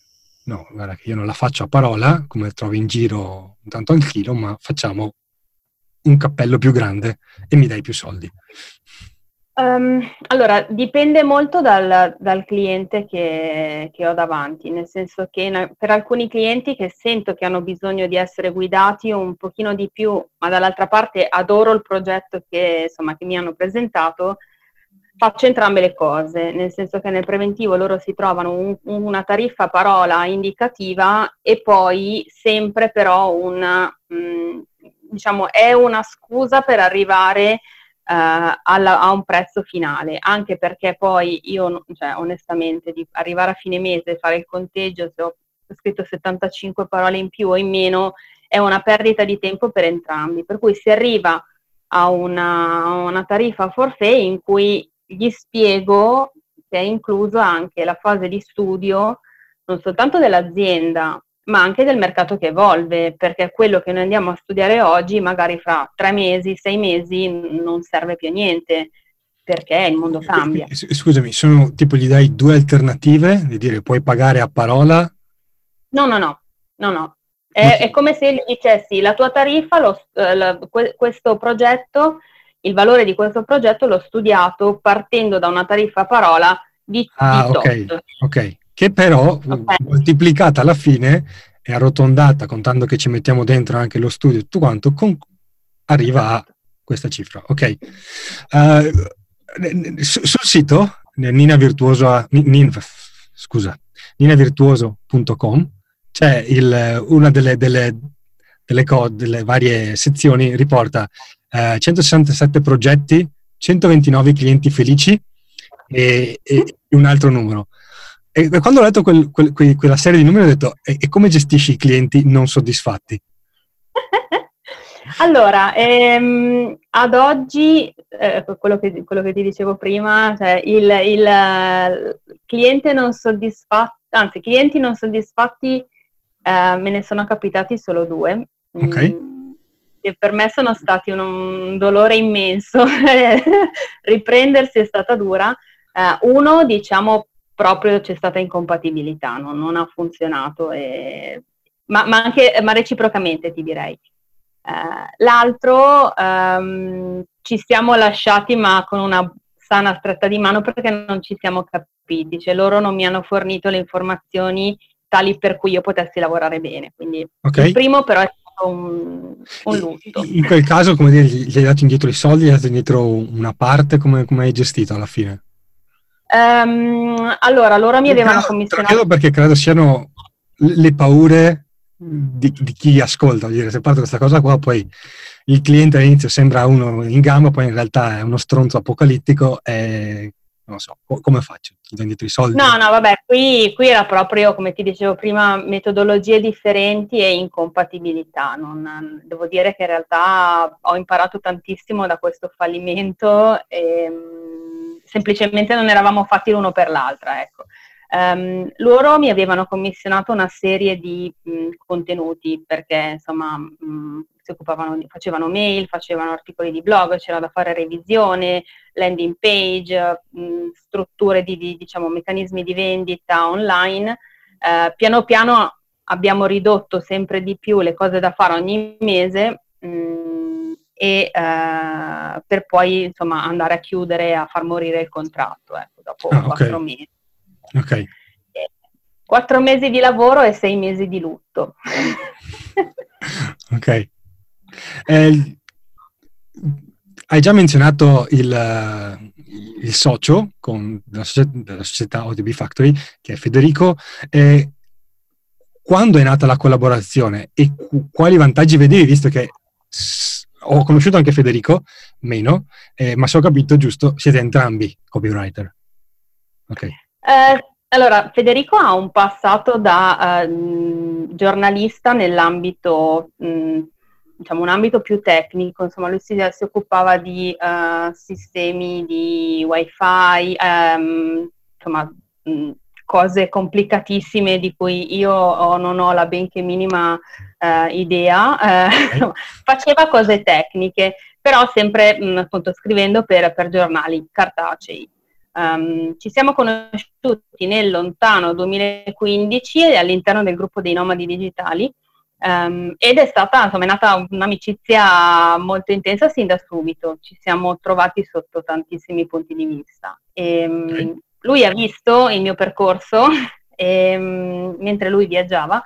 no, guarda che io non la faccio a parola, come trovi in giro tanto al chilo, ma facciamo un cappello più grande e mi dai più soldi?
Um, allora, dipende molto dal, dal cliente che, che, ho davanti, nel senso che per alcuni clienti che sento che hanno bisogno di essere guidati un pochino di più, ma dall'altra parte adoro il progetto che, insomma, che mi hanno presentato, faccio entrambe le cose, nel senso che nel preventivo loro si trovano un, una tariffa parola indicativa e poi sempre però una, mh, mm, diciamo, è una scusa per arrivare Uh, alla, a un prezzo finale, anche perché poi io, cioè, onestamente, di arrivare a fine mese e fare il conteggio se ho scritto 75 parole in più o in meno è una perdita di tempo per entrambi, per cui si arriva a una, una tariffa forfait in cui gli spiego che è incluso anche la fase di studio non soltanto dell'azienda, ma anche del mercato che evolve, perché quello che noi andiamo a studiare oggi, magari fra tre mesi, sei mesi, non serve più a niente, perché il mondo cambia.
Scusami, sono tipo gli dai due alternative, di dire puoi pagare a parola?
No, no, no, no, no. È, è come se gli dicessi la tua tariffa, lo, eh, la, questo progetto, il valore di questo progetto l'ho studiato partendo da una tariffa a parola di,
ah, di ok, ok che però okay. moltiplicata alla fine e arrotondata, contando che ci mettiamo dentro anche lo studio e tutto quanto, con, arriva a questa cifra. Ok. Uh, sul sito Nina Virtuoso, Nin, scusa, ninavirtuoso.com c'è il, una delle, delle, delle, code, delle varie sezioni, riporta uh, 167 progetti, 129 clienti felici e, e un altro numero. E quando ho letto quel, quel, quella serie di numeri ho detto, e, e come gestisci i clienti non soddisfatti?
Allora, ehm, ad oggi, eh, quello, che, quello, che, ti dicevo prima, cioè il, il cliente non soddisfatto, anzi, clienti non soddisfatti eh, me ne sono capitati solo due.
Ok. Mm,
e per me sono stati un, un dolore immenso. Riprendersi è stata dura. Uh, uno, diciamo, proprio c'è stata incompatibilità, no? non ha funzionato, e... ma, ma, anche ma reciprocamente ti direi. Uh, l'altro um, ci siamo lasciati ma con una sana stretta di mano perché non ci siamo capiti, cioè loro non mi hanno fornito le informazioni tali per cui io potessi lavorare bene. Quindi okay. il primo però è stato un, un lutto.
In quel caso, come dire, gli hai dato indietro i soldi, gli hai dato indietro una parte, come, come hai gestito alla fine?
Um, allora, loro mi avevano credo, commissionato...
Credo perché credo siano le paure di, di chi ascolta. Dire, se parte questa cosa qua, poi il cliente all'inizio sembra uno in gamba, poi in realtà è uno stronzo apocalittico e non so, come faccio? Ti do indietro i soldi?
No, no, vabbè, qui, qui, era proprio, come ti dicevo prima, metodologie differenti e incompatibilità. Non, devo dire che in realtà ho imparato tantissimo da questo fallimento e semplicemente non eravamo fatti l'uno per l'altra. Ecco. Um, loro mi avevano commissionato una serie di mh, contenuti perché insomma mh, si occupavano, facevano mail, facevano articoli di blog, c'era da fare revisione, landing page, mh, strutture di, di, diciamo, meccanismi di vendita online. Uh, piano piano abbiamo ridotto sempre di più le cose da fare ogni mese e uh, per poi insomma andare a chiudere, a far morire il contratto ecco, dopo ah, quattro okay. mesi.
Ok.
Quattro mesi di lavoro e sei mesi di lutto.
ok. Eh, hai già menzionato il, il socio con, della, società, della società ODB Factory, che è Federico. Eh, quando è nata la collaborazione e quali vantaggi vedevi, visto che ho conosciuto anche Federico, meno, eh, ma se ho capito giusto, siete entrambi copywriter.
Ok. Eh, allora, Federico ha un passato da uh, giornalista nell'ambito mh, diciamo, un ambito più tecnico, insomma lui si, si occupava di uh, sistemi di wifi, um, insomma mh, cose complicatissime di cui io ho, non ho la benché minima uh, idea, uh, faceva cose tecniche, però sempre mh, appunto scrivendo per, per giornali cartacei. Um, ci siamo conosciuti nel lontano 2015 all'interno del gruppo dei nomadi digitali um, ed è stata insomma, è nata un'amicizia molto intensa sin da subito. Ci siamo trovati sotto tantissimi punti di vista. E, um, lui ha visto il mio percorso e, mentre lui viaggiava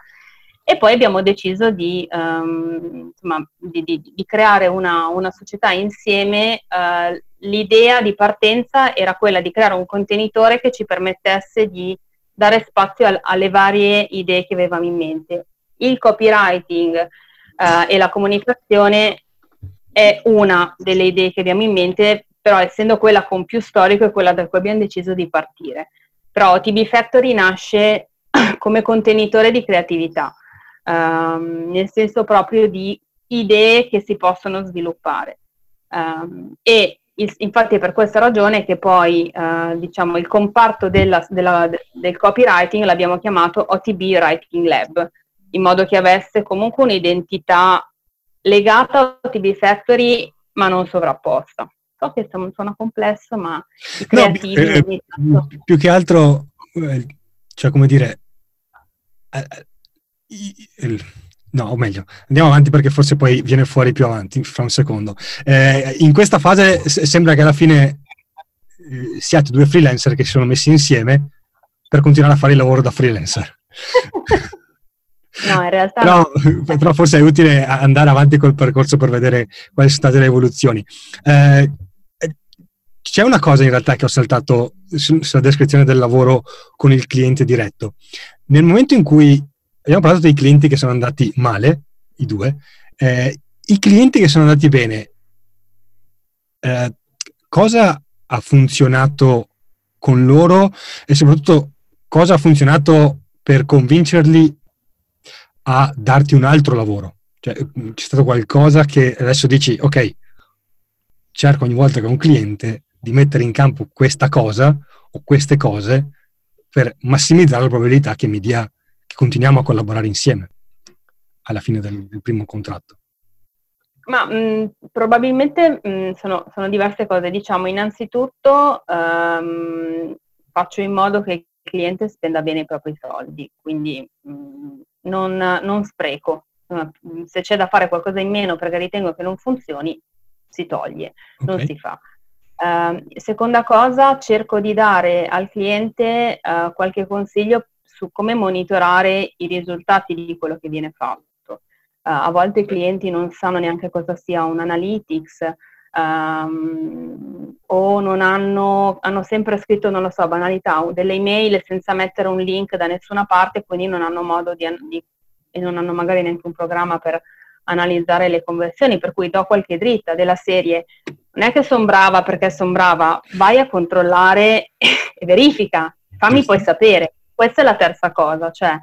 e poi abbiamo deciso di, um, insomma, di, di, di creare una, una, società insieme. Uh, l'idea di partenza era quella di creare un contenitore che ci permettesse di dare spazio al, alle varie idee che avevamo in mente. Il copywriting uh, e la comunicazione è una delle idee che abbiamo in mente, però essendo quella con più storico è quella da cui abbiamo deciso di partire. Però TB Factory nasce come contenitore di creatività um, nel senso proprio di idee che si possono sviluppare. Um, e il, infatti è per questa ragione che poi uh, diciamo, il comparto della, della, del copywriting l'abbiamo chiamato OTB Writing Lab, in modo che avesse comunque un'identità legata a OTB Factory ma non sovrapposta. So che suona complesso, ma i creativi...
No, eh, più che altro, eh, cioè come dire, eh, No, o meglio, andiamo avanti perché forse poi viene fuori più avanti, fra un secondo. Eh, in questa fase sembra che alla fine eh, siate due freelancer che si sono messi insieme per continuare a fare il lavoro da freelancer.
No, in realtà
però, però, forse è utile andare avanti col percorso per vedere quali sono state le evoluzioni. Eh, eh c'è una cosa in realtà che ho saltato sulla descrizione del lavoro con il cliente diretto. Nel momento in cui abbiamo parlato dei clienti che sono andati male, i due, eh, i clienti che sono andati bene, eh, cosa ha funzionato con loro e soprattutto cosa ha funzionato per convincerli a darti un altro lavoro? Cioè, c'è stato qualcosa che adesso dici, ok, cerco ogni volta che ho un cliente di mettere in campo questa cosa o queste cose per massimizzare la probabilità che mi dia continuiamo a collaborare insieme alla fine del, del primo contratto?
Ma mh, mm, probabilmente mh, mm, sono, sono, diverse cose. Diciamo, innanzitutto um, faccio in modo che il cliente spenda bene i propri soldi, quindi mh, mm, non, non, spreco. Se c'è da fare qualcosa in meno perché ritengo che non funzioni, si toglie, okay. non si fa. Uh, seconda cosa, cerco di dare al cliente uh, qualche consiglio su come monitorare i risultati di quello che viene fatto. Uh, a volte i clienti non sanno neanche cosa sia un analytics um, o non hanno, hanno sempre scritto, non lo so, banalità, delle email senza mettere un link da nessuna parte, quindi non hanno modo di, di e non hanno magari neanche un programma per analizzare le conversioni, per cui do qualche dritta della serie. Non è che sono brava perché sono brava, vai a controllare e verifica, fammi poi sapere. Questa è la terza cosa, cioè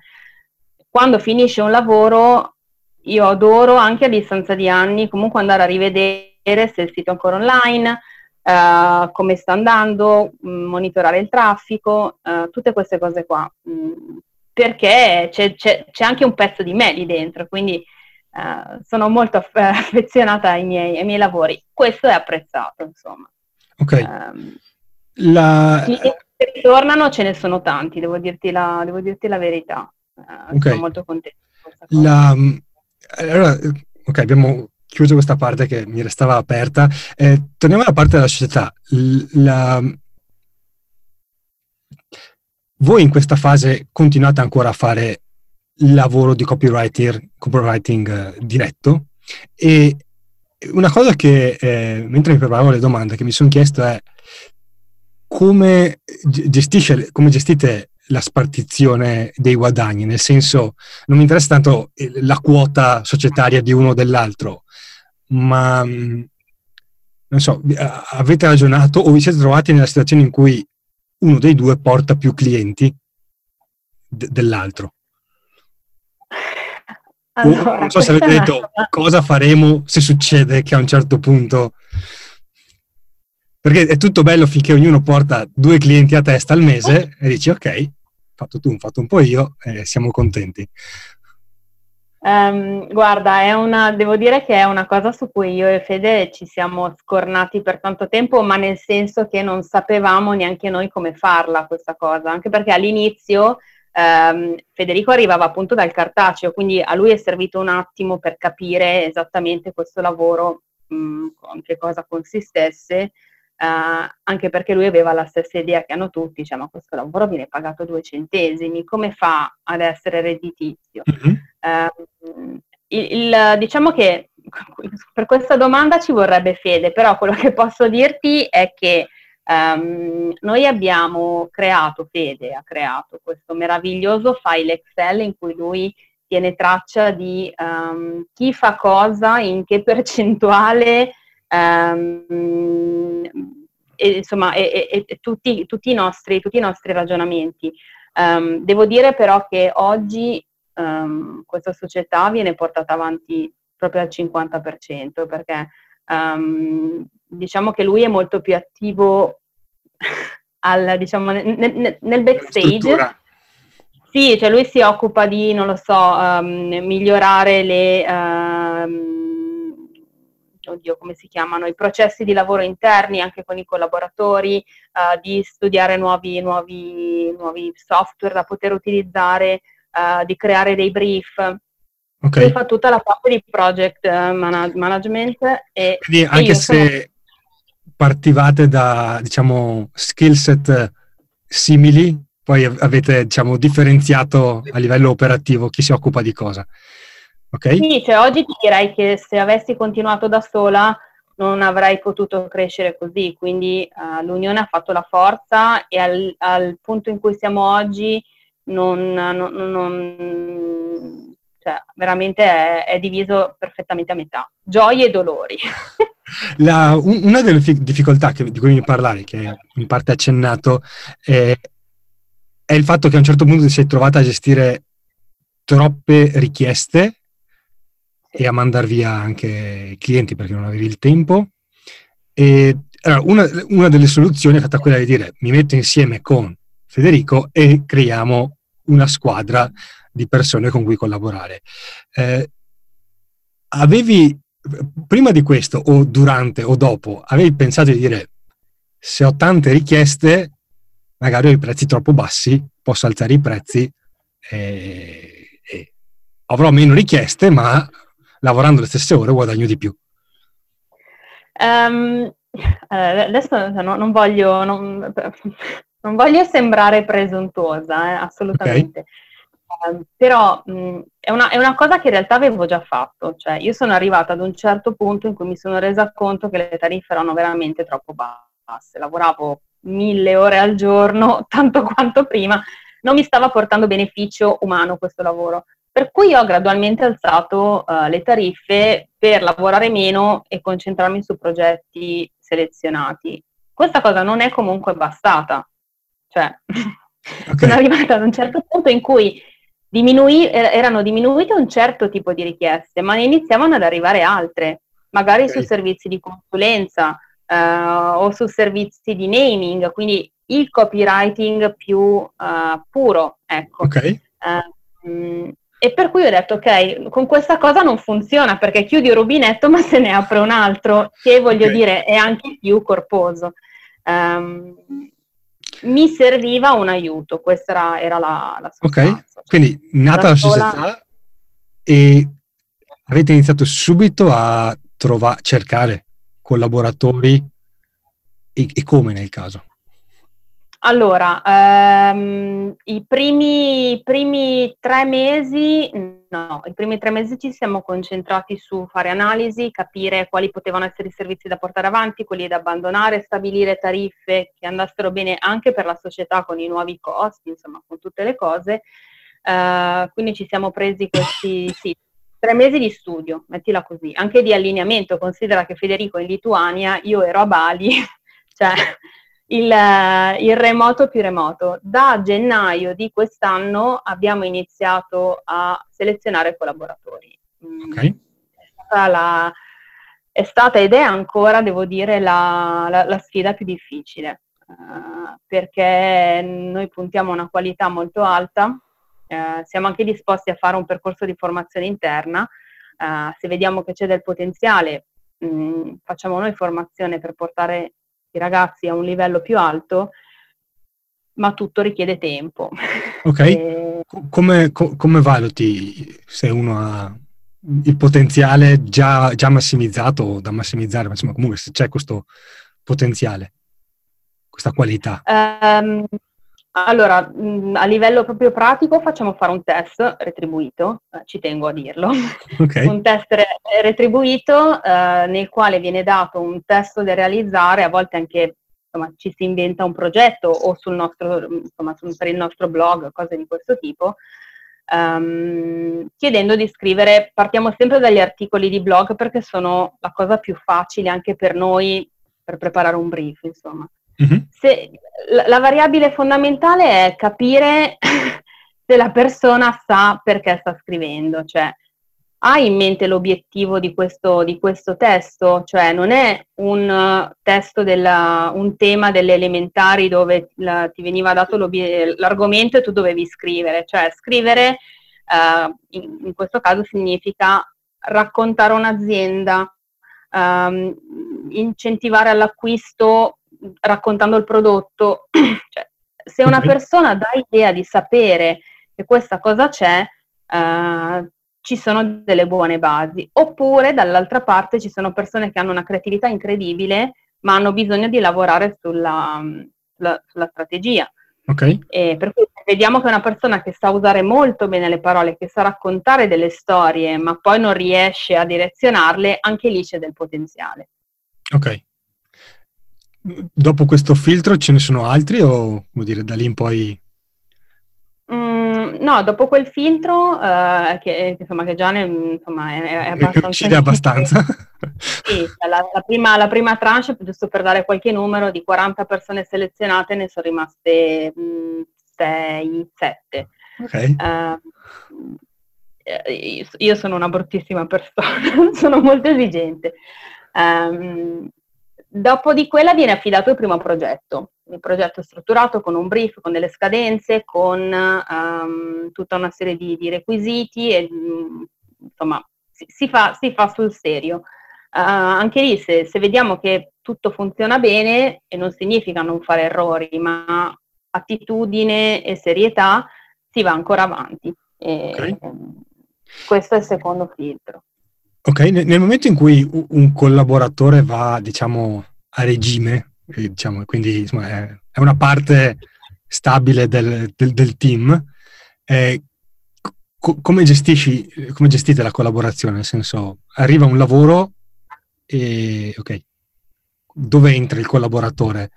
quando finisce un lavoro io adoro anche a distanza di anni comunque andare a rivedere se il sito è ancora online, uh, come sta andando, mm, monitorare il traffico, uh, tutte queste cose qua, mm, perché c'è, c'è, c'è, anche un pezzo di me lì dentro, quindi uh, sono molto affezionata ai miei, ai miei, lavori. Questo è apprezzato, insomma.
Ok. Um, La
che ritornano ce ne sono tanti, devo dirti la, devo dirti la verità. Uh, okay. Sono molto contenta.
La, allora, ok, abbiamo chiuso questa parte che mi restava aperta. Eh, torniamo alla parte della società. La, voi in questa fase continuate ancora a fare lavoro di copywriting eh, diretto e una cosa che eh, mentre mi preparavo le domande che mi sono chiesto è come, gestisce, come gestite la spartizione dei guadagni, nel senso non mi interessa tanto la quota societaria di uno o dell'altro, ma mm, non so, avete ragionato o vi siete trovati nella situazione in cui uno dei due porta più clienti d- dell'altro? Allora, non so se avete detto una... cosa faremo se succede che a un certo punto... Perché è tutto bello finché ognuno porta due clienti a testa al mese e dici ok, fatto tu, fatto un po' io e siamo contenti.
Um, guarda, è una, devo dire che è una cosa su cui io e Fede ci siamo scornati per tanto tempo, ma nel senso che non sapevamo neanche noi come farla questa cosa, anche perché all'inizio um, Federico arrivava appunto dal cartaceo, quindi a lui è servito un attimo per capire esattamente questo lavoro, mh, con che cosa consistesse, Uh, anche perché lui aveva la stessa idea che hanno tutti, cioè ma questo lavoro viene pagato due centesimi, come fa ad essere redditizio? Mm-hmm. Uh, il, il, diciamo che per questa domanda ci vorrebbe fede, però quello che posso dirti è che um, noi abbiamo creato, Fede ha creato questo meraviglioso file Excel in cui lui tiene traccia di um, chi fa cosa, in che percentuale um, e, insomma, e, e, e tutti, tutti, i nostri, tutti, i nostri, ragionamenti. Devo dire però che oggi questa società viene portata avanti proprio al 50% perché diciamo che lui è molto più attivo al, diciamo, nel, nel backstage. Sì, cioè lui si occupa di, non lo so, migliorare le oddio, come si chiamano, i processi di lavoro interni anche con i collaboratori, uh, di studiare nuovi, nuovi, nuovi, software da poter utilizzare, uh, di creare dei brief. Okay. fa tutta la parte di project eh, management. E,
Quindi anche e se. Partivate da, diciamo, skill set simili, poi avete, diciamo, differenziato a livello operativo chi si occupa di cosa. Okay?
Sì, cioè oggi ti direi che se avessi continuato da sola non avrei potuto crescere così, quindi uh, l'unione ha fatto la forza e al, al, punto in cui siamo oggi non, non, non cioè, veramente è, è, diviso perfettamente a metà, gioie e dolori.
La, un, una delle fi- difficoltà che, di cui mi parlavi, che in parte accennato, è, è il fatto che a un certo punto ti sei trovata a gestire troppe richieste e a mandare via anche i clienti perché non avevi il tempo. E allora, una, una, delle soluzioni è stata quella di dire mi metto insieme con Federico e creiamo una squadra di persone con cui collaborare. Eh, avevi, prima di questo o durante o dopo, avevi pensato di dire se ho tante richieste, magari ho i prezzi troppo bassi, posso alzare i prezzi e, e avrò meno richieste, ma lavorando le stesse ore guadagno di più?
Um, adesso no, non, voglio, non, non, voglio, sembrare presuntuosa, eh, assolutamente. Okay. Uh, però mh, è, una, è, una, cosa che in realtà avevo già fatto, cioè io sono arrivata ad un certo punto in cui mi sono resa conto che le tariffe erano veramente troppo basse, lavoravo mille ore al giorno, tanto quanto prima, non mi stava portando beneficio umano questo lavoro. Per cui ho gradualmente alzato uh, le tariffe per lavorare meno e concentrarmi su progetti selezionati. Questa cosa non è comunque bastata. Cioè, okay. sono arrivata ad un certo punto in cui diminui- er-, erano diminuite un certo tipo di richieste, ma ne iniziavano ad arrivare altre, magari okay. su servizi di consulenza uh, o su servizi di naming, quindi il copywriting più uh, puro. Ecco. Okay. Uh, e per cui ho detto, ok, con questa cosa non funziona perché chiudi un rubinetto ma se ne apre un altro, che voglio okay. dire è anche più corposo. Um, mi serviva un aiuto, questa era, era la, la
Ok, quindi nata la società e avete iniziato subito a trovare, cercare collaboratori e, e come nel caso?
Allora, ehm, i primi, primi, tre mesi, no, i primi tre mesi ci siamo concentrati su fare analisi, capire quali potevano essere i servizi da portare avanti, quelli da abbandonare, stabilire tariffe che andassero bene anche per la società con i nuovi costi, insomma, con tutte le cose. Eh, quindi ci siamo presi questi sì, tre mesi di studio, mettila così, anche di allineamento. Considera che Federico è in Lituania, io ero a Bali, cioè il, il, remoto più remoto. Da gennaio di quest'anno abbiamo iniziato a selezionare collaboratori. Mm, okay. È, stata la, è stata ed è ancora, devo dire, la, la, la sfida più difficile, uh, perché noi puntiamo a una qualità molto alta, uh, siamo anche disposti a fare un percorso di formazione interna, uh, se vediamo che c'è del potenziale, mh, mm, facciamo noi formazione per portare i ragazzi a un livello più alto, ma tutto richiede tempo.
Ok, e... come, co- come, valuti se uno ha il potenziale già, già massimizzato o da massimizzare, ma insomma comunque se c'è questo potenziale, questa qualità?
Um, allora, a livello proprio pratico facciamo fare un test retribuito, eh, ci tengo a dirlo, okay. un test re- retribuito eh, nel quale viene dato un testo da realizzare, a volte anche insomma, ci si inventa un progetto o sul nostro, insomma, sul, per il nostro blog, cose di questo tipo, um, chiedendo di scrivere, partiamo sempre dagli articoli di blog perché sono la cosa più facile anche per noi per preparare un brief, insomma. Mm-hmm. Se, la, la, variabile fondamentale è capire se la persona sa perché sta scrivendo, cioè ha in mente l'obiettivo di questo, di questo testo, cioè non è un testo, della, un tema delle elementari dove la, ti veniva dato l'argomento e tu dovevi scrivere, cioè scrivere uh, in, in, questo caso significa raccontare un'azienda, um, incentivare all'acquisto raccontando il prodotto, cioè, se una persona dà idea di sapere che questa cosa c'è, uh, ci sono delle buone basi. Oppure dall'altra parte ci sono persone che hanno una creatività incredibile, ma hanno bisogno di lavorare sulla, sulla, sulla strategia. Okay. E per cui vediamo che è una persona che sa usare molto bene le parole, che sa raccontare delle storie, ma poi non riesce a direzionarle, anche lì c'è del potenziale.
Ok. Dopo questo filtro ce ne sono altri o vuol dire da lì in poi?
Mm, no, dopo quel filtro, uh, che, insomma, che già ne, insomma, è, è abbastanza...
Uccide abbastanza.
sì, la, la, prima, la, prima, tranche, giusto per dare qualche numero, di 40 persone selezionate ne sono rimaste 6, mm, 7. Ok. Uh, io sono una bruttissima persona, sono molto esigente. Um, Dopo di quella viene affidato il primo progetto, il progetto strutturato con un brief, con delle scadenze, con um, tutta una serie di, di requisiti e mm, insomma si, si, fa, si, fa, sul serio. Uh, anche lì se, se, vediamo che tutto funziona bene, e non significa non fare errori, ma attitudine e serietà, si va ancora avanti. E, okay. Questo è il secondo filtro.
Ok, nel momento in cui un collaboratore va, diciamo, a regime, diciamo, quindi insomma, è, una parte stabile del, del, del team, eh, co- come, gestisci, come gestite la collaborazione? Nel senso, arriva un lavoro e, ok, dove entra il collaboratore?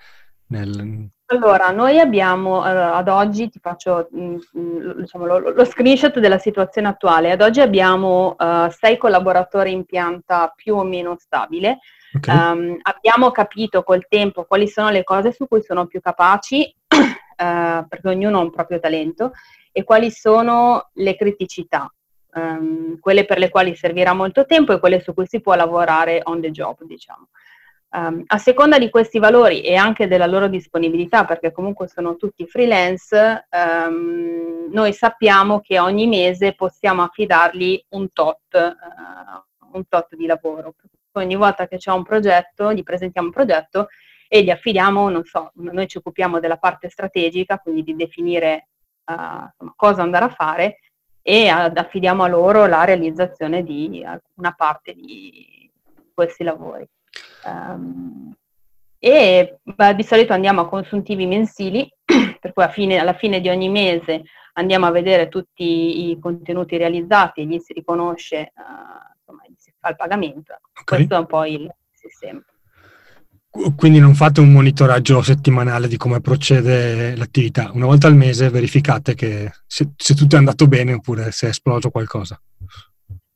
Nel...
Allora, noi abbiamo ad oggi, ti faccio mm, mm, diciamo, lo, lo, screenshot della situazione attuale, ad oggi abbiamo uh, sei collaboratori in pianta più o meno stabile, okay. um, abbiamo capito col tempo quali sono le cose su cui sono più capaci, uh, perché ognuno ha un proprio talento, e quali sono le criticità, um, quelle per le quali servirà molto tempo e quelle su cui si può lavorare on the job, diciamo. Um, a seconda di questi valori e anche della loro disponibilità, perché comunque sono tutti freelance, um, noi sappiamo che ogni mese possiamo affidargli un tot, uh, un tot di lavoro. Ogni volta che c'è un progetto, gli presentiamo un progetto e gli affidiamo, non so, noi ci occupiamo della parte strategica, quindi di definire uh, cosa andare a fare e affidiamo a loro la realizzazione di una parte di questi lavori. Um, e beh, di solito andiamo a consuntivi mensili, per cui fine, alla fine di ogni mese andiamo a vedere tutti i contenuti realizzati e gli si riconosce, uh, insomma, gli si fa il pagamento. Okay. Questo è un po' il sistema.
Quindi non fate un monitoraggio settimanale di come procede l'attività, una volta al mese verificate che se, se tutto è andato bene oppure se è esploso qualcosa.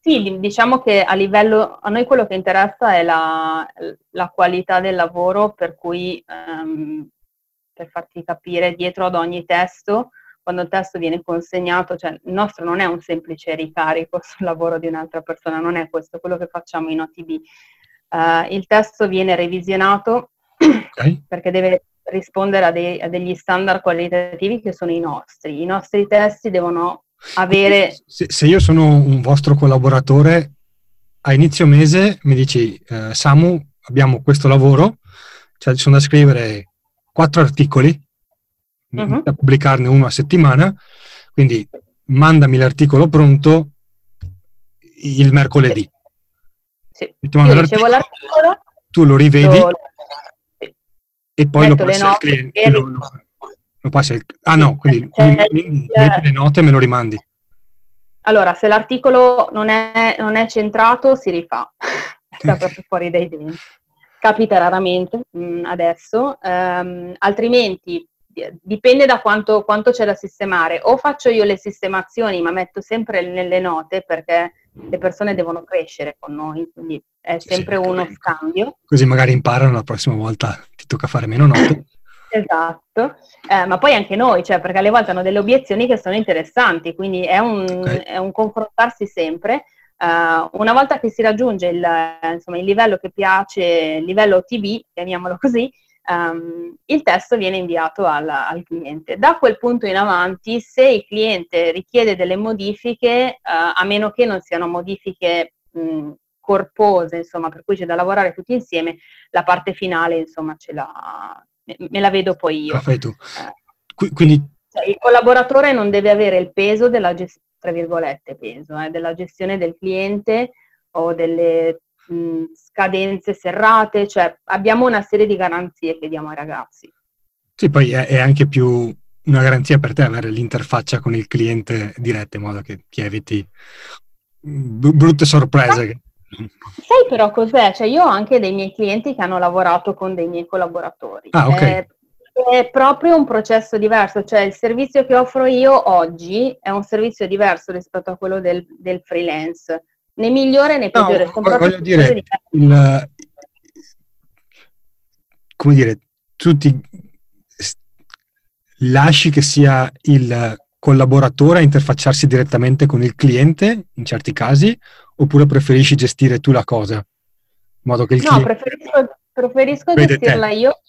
Sì, diciamo che a livello, a noi quello che interessa è la, la qualità del lavoro, per cui um, per farti capire, dietro ad ogni testo, quando il testo viene consegnato, cioè il nostro non è un semplice ricarico sul lavoro di un'altra persona, non è questo quello che facciamo in OTB. Uh, eh, il testo viene revisionato okay. perché deve rispondere a, dei, a, degli standard qualitativi che sono i nostri. I nostri testi devono avere...
Se, se io sono un vostro collaboratore, a inizio mese mi dici, eh, Samu, abbiamo questo lavoro, cioè sono da scrivere quattro articoli, uh-huh. da pubblicarne uno a settimana, quindi mandami l'articolo pronto il mercoledì.
Sì. Sì. Ricevo l'articolo,
tu lo rivedi lo... e poi lo passi al cliente. Lo, lo, lo passi al... Ah no, quindi mi, metti le note e me lo rimandi.
Allora, se l'articolo non è, non è centrato, si rifà. Sta proprio fuori dai denti. Capita raramente mh, mm, adesso, um, altrimenti dipende da quanto, quanto, c'è da sistemare. O faccio io le sistemazioni, ma metto sempre nelle note perché le persone devono crescere con noi, quindi è sempre sì, uno scambio.
Così magari imparano la prossima volta, ti tocca fare meno note.
Esatto, eh, ma poi anche noi, cioè, perché alle volte hanno delle obiezioni che sono interessanti, quindi è un, okay. è un confrontarsi sempre. Uh, una volta che si raggiunge il, insomma, il, livello che piace, il livello OTB, chiamiamolo così, um, il testo viene inviato al, al, cliente. Da quel punto in avanti, se il cliente richiede delle modifiche, uh, a meno che non siano modifiche mh, corpose, insomma, per cui c'è da lavorare tutti insieme, la parte finale, insomma, ce la, me la vedo poi io. La
fai tu. Eh. Quindi...
Cioè, il collaboratore non deve avere il peso della gestione, tra virgolette, peso, eh, della gestione del cliente o delle mh, scadenze serrate, cioè abbiamo una serie di garanzie che diamo ai ragazzi.
Sì, poi è, è anche più una garanzia per te avere l'interfaccia con il cliente diretta in modo che ti eviti brutte sorprese.
Sai però cos'è? Cioè io ho anche dei miei clienti che hanno lavorato con dei miei collaboratori.
Ah, ok. È,
è proprio un processo diverso, cioè il servizio che offro io oggi è un servizio diverso rispetto a quello del, del freelance, né migliore né peggiore.
No, voglio dire, il, come dire, tu ti lasci che sia il collaboratore a interfacciarsi direttamente con il cliente in certi casi oppure preferisci gestire tu la cosa? In
modo che il no, cliente... preferisco, preferisco gestirla te. io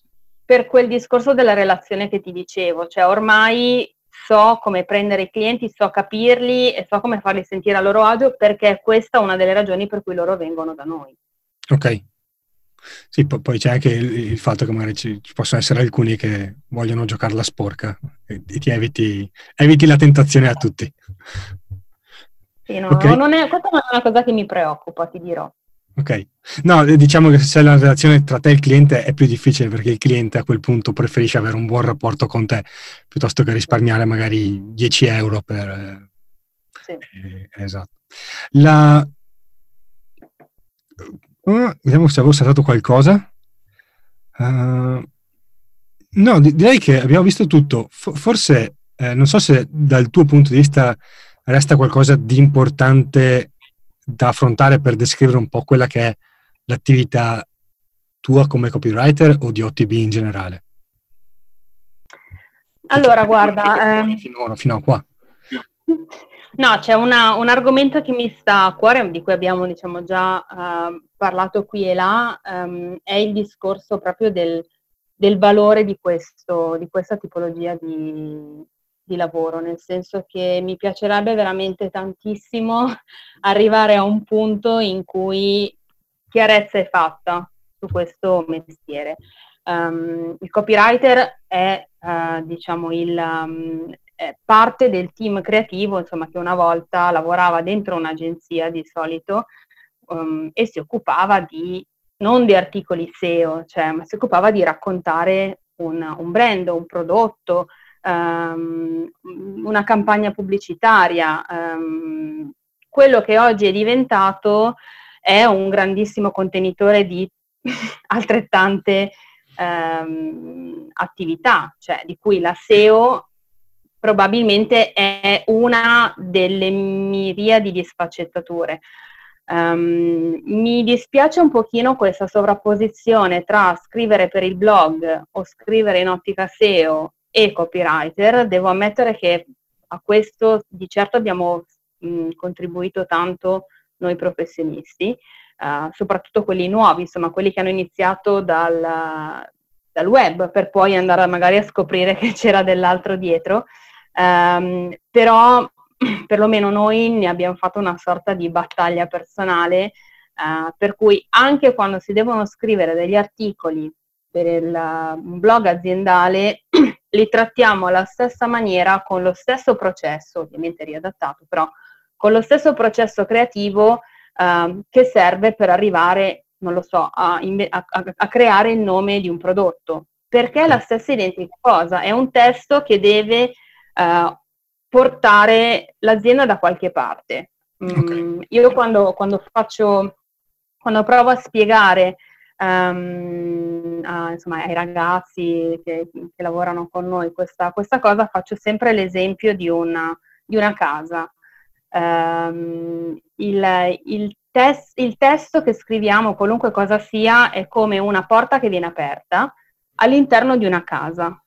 per quel discorso della relazione che ti dicevo, cioè ormai so come prendere i clienti, so capirli e so come farli sentire a loro agio perché è questa una delle ragioni per cui loro vengono da noi.
Ok. Sì, poi c'è anche il, fatto che magari ci, ci, possono essere alcuni che vogliono giocarla sporca e, e ti eviti, eviti la tentazione a tutti.
Sì, no, okay. non è, questa non è una cosa che mi preoccupa, ti dirò.
Ok, no, diciamo che se la relazione tra te e il cliente è più difficile perché il cliente a quel punto preferisce avere un buon rapporto con te piuttosto che risparmiare magari 10 euro per... Sì. Eh, esatto. La... Uh, vediamo se avevo saltato qualcosa. Uh, no, direi che abbiamo visto tutto. F- forse, eh, non so se dal tuo punto di vista resta qualcosa di importante da affrontare per descrivere un po' quella che è l'attività tua come copywriter o di OTB in generale?
Allora, guarda...
Eh... Fino, fino, a qua.
No, c'è una, un argomento che mi sta a cuore, di cui abbiamo diciamo, già uh, parlato qui e là, um, è il discorso proprio del, del valore di, questo, di, questa tipologia di, di lavoro, nel senso che mi piacerebbe veramente tantissimo arrivare a un punto in cui chiarezza è fatta su questo mestiere. Um, il copywriter è, uh, diciamo, il, um, è parte del team creativo, insomma, che una volta lavorava dentro un'agenzia di solito um, e si occupava di, non di articoli SEO, cioè, ma si occupava di raccontare un, un brand, un prodotto, um, una campagna pubblicitaria. Um, quello che oggi è diventato è un grandissimo contenitore di altrettante um, attività, cioè di cui la SEO probabilmente è una delle miriadi di sfaccettature. Um, mi dispiace un pochino questa sovrapposizione tra scrivere per il blog o scrivere in ottica SEO e copywriter. Devo ammettere che a questo di certo abbiamo mh, contribuito tanto noi professionisti, uh, soprattutto quelli nuovi, insomma quelli che hanno iniziato dal, dal, web per poi andare magari a scoprire che c'era dell'altro dietro. Um, però perlomeno noi ne abbiamo fatto una sorta di battaglia personale, uh, per cui anche quando si devono scrivere degli articoli per il, un blog aziendale, li trattiamo alla stessa maniera, con lo stesso processo, ovviamente riadattato, però con lo stesso processo creativo uh, che serve per arrivare, non lo so, a, a, a creare il nome di un prodotto, perché è la stessa identica cosa, è un testo che deve uh, portare l'azienda da qualche parte. Okay. Mm, io quando, quando, faccio, quando provo a spiegare um, a, insomma, ai ragazzi che, che, lavorano con noi questa, questa, cosa, faccio sempre l'esempio di una, di una casa. Um, il, il, tes- il testo che scriviamo, qualunque cosa sia, è come una porta che viene aperta all'interno di una casa,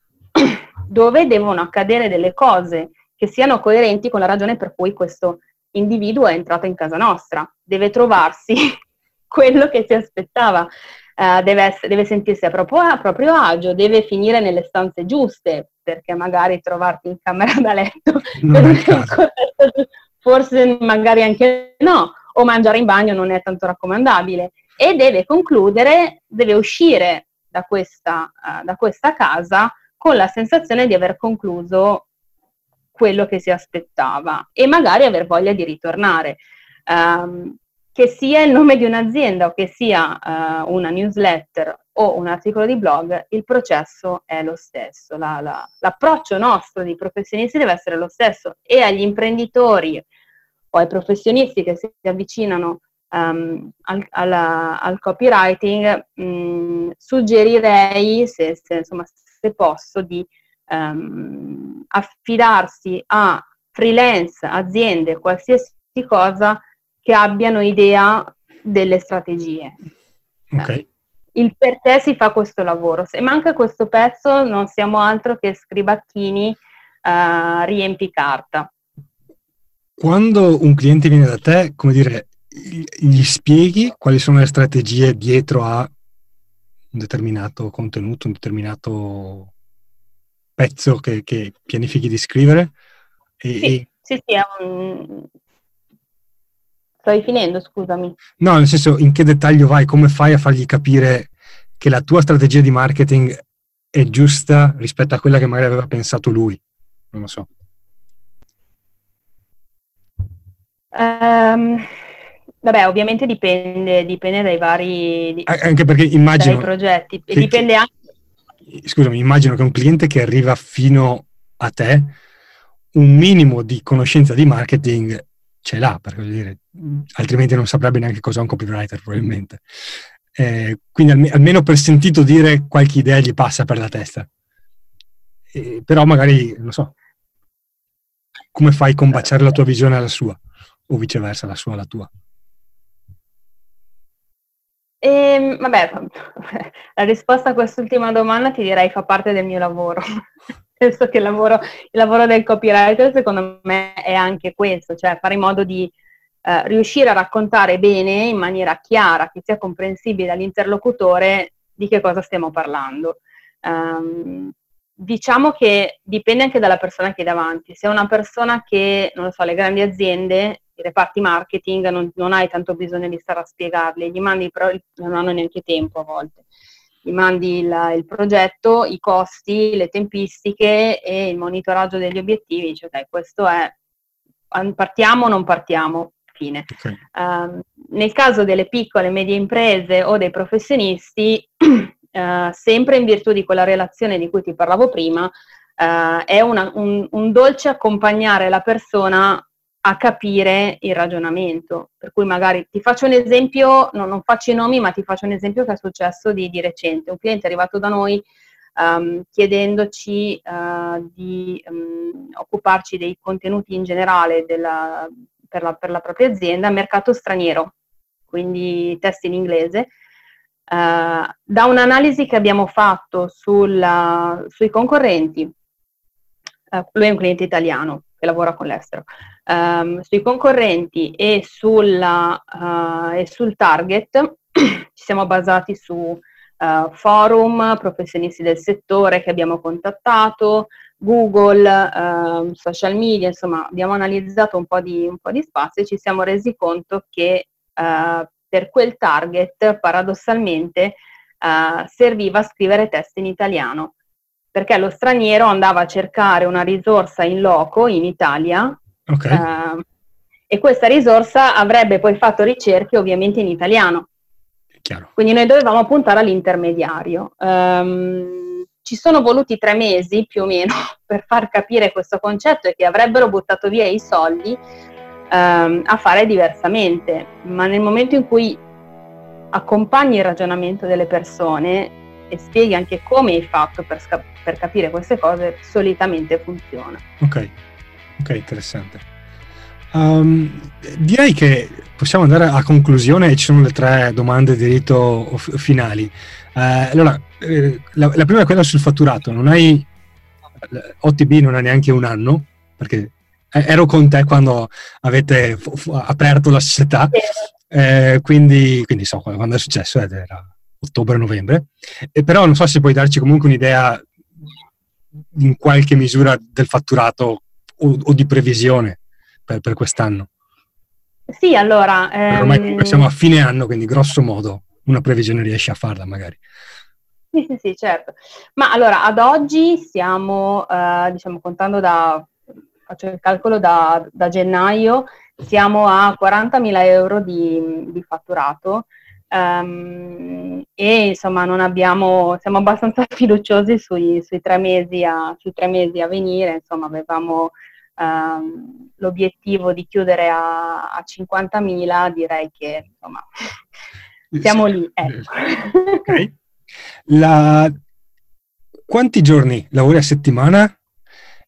dove devono accadere delle cose che siano coerenti con la ragione per cui questo individuo è entrato in casa nostra. Deve trovarsi quello che si aspettava, uh, deve, essere, deve, sentirsi a proprio, a proprio, agio, deve finire nelle stanze giuste, perché magari trovarti in camera da letto forse magari anche no, o mangiare in bagno non è tanto raccomandabile. E deve concludere, deve uscire da questa, uh, da questa casa con la sensazione di aver concluso quello che si aspettava e magari aver voglia di ritornare. Um, che sia il nome di un'azienda o che sia uh, una newsletter o un articolo di blog, il processo è lo stesso, la, la, l'approccio nostro di professionisti deve essere lo stesso e agli imprenditori o ai professionisti che si avvicinano um, al, alla, al, copywriting, mh, mm, suggerirei, se, se, insomma, se posso, di um, affidarsi a freelance, aziende, qualsiasi cosa che abbiano idea delle strategie. Okay. Il perché si fa questo lavoro. Se manca questo pezzo non siamo altro che scribacchini uh, riempi carta.
Quando un cliente viene da te, come dire, gli spieghi quali sono le strategie dietro a un determinato contenuto, un determinato pezzo che, che pianifichi di scrivere?
E, sì, sì, sì, è un... Stai finendo, scusami.
No, nel senso, in che dettaglio vai? Come fai a fargli capire che la tua strategia di marketing è giusta rispetto a quella che magari aveva pensato lui? Non lo so.
Um, vabbè, ovviamente dipende, dipende dai vari
anche perché immagino
progetti. Che, dipende anche
scusami, immagino che un cliente che arriva fino a te un minimo di conoscenza di marketing ce l'ha, perché dire, altrimenti non saprebbe neanche cosa è un copywriter probabilmente. Eh, quindi alme- almeno per sentito dire qualche idea gli passa per la testa. Eh, però magari, non so, come fai a combaciare la tua visione alla sua o viceversa, la sua alla tua?
E, ehm, vabbè, la risposta a quest'ultima domanda ti direi fa parte del mio lavoro. Penso che il lavoro, il lavoro, del copywriter secondo me è anche questo, cioè fare in modo di eh, riuscire a raccontare bene, in maniera chiara, che sia comprensibile all'interlocutore di che cosa stiamo parlando. Um, diciamo che dipende anche dalla persona che hai davanti. Se è una persona che, non lo so, le grandi aziende i reparti marketing non, non, hai tanto bisogno di stare a spiegarli, gli mandi però non hanno neanche tempo a volte. Gli mandi il, il progetto, i costi, le tempistiche e il monitoraggio degli obiettivi, dice ok, questo è partiamo o non partiamo, fine. Okay. Um, nel caso delle piccole e medie imprese o dei professionisti, uh, sempre in virtù di quella relazione di cui ti parlavo prima, uh, è una, un, un dolce accompagnare la persona a capire il ragionamento. Per cui magari ti faccio un esempio, no, non faccio i nomi, ma ti faccio un esempio che è successo di, di recente. Un cliente è arrivato da noi um, chiedendoci uh, di um, occuparci dei contenuti in generale della, per, la, per, la, propria azienda, mercato straniero. quindi test in inglese. Uh, da un'analisi che abbiamo fatto sulla, sui concorrenti, uh, lui è un cliente italiano che lavora con l'estero, um, sui concorrenti e, sulla, uh, e sul target ci siamo basati su forum, professionisti del settore che abbiamo contattato, Google, social media, insomma abbiamo analizzato un po' di, un po di spazio e ci siamo resi conto che per quel target paradossalmente uh, serviva scrivere test in italiano, perché lo straniero andava a cercare una risorsa in loco in Italia okay. uh, e questa risorsa avrebbe poi fatto ricerche ovviamente in italiano. Chiaro. Quindi noi dovevamo puntare all'intermediario. Um, ci sono voluti tre mesi più o meno per far capire questo concetto e che avrebbero buttato via i soldi ehm, a fare diversamente, ma nel momento in cui accompagni il ragionamento delle persone e spieghi anche come hai fatto per, sca- per capire queste cose, solitamente funziona.
Ok, ok, interessante. Um, direi che possiamo andare a conclusione e ci sono le tre domande di rito finali. Uh, allora, eh, la, la, prima è quella sul fatturato. Non hai OTB non ha neanche un anno, perché eh, ero con te quando avete f- f- aperto la società, eh, quindi, quindi, so quando è successo, ed era ottobre-novembre, e però non so se puoi darci comunque un'idea in qualche misura del fatturato o, o di previsione per, per, quest'anno.
Sì, allora...
Ehm... Ormai siamo a fine anno, quindi grosso modo una previsione riesce a farla magari.
Sì, sì, sì, certo. Ma allora, ad oggi stiamo, eh, diciamo, contando da faccio il calcolo da, da gennaio, siamo a 40.000 euro di, di fatturato um, e insomma non abbiamo, siamo abbastanza fiduciosi sui, sui, tre, mesi a, sui tre mesi a venire, insomma avevamo um, l'obiettivo di chiudere a, a 50.000, direi che insomma siamo lì. Ecco.
Okay. La... Quanti giorni lavori a settimana?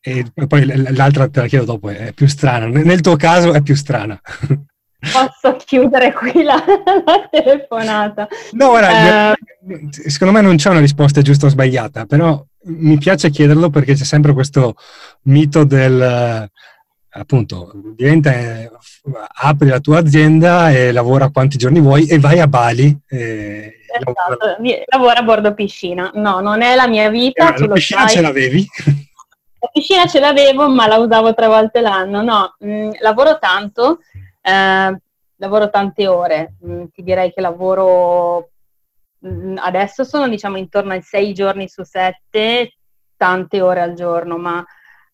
E poi l'altra te la chiedo dopo, è più strana. Nel tuo caso è più strana.
Posso chiudere qui la, la telefonata?
No, guarda, uh, secondo me non c'è una risposta giusta o sbagliata, però mi piace chiederlo perché c'è sempre questo mito del appunto diventa apri la tua azienda e lavora quanti giorni vuoi e vai a Bali
e esatto. lavora... a bordo piscina no non è la mia vita
eh, la piscina sai. ce l'avevi?
La piscina ce l'avevo, ma la usavo tre volte l'anno. No, mh, mm, lavoro tanto, eh, lavoro tante ore. Mh, mm, ti direi che lavoro adesso sono diciamo intorno ai sei giorni su sette, tante ore al giorno, ma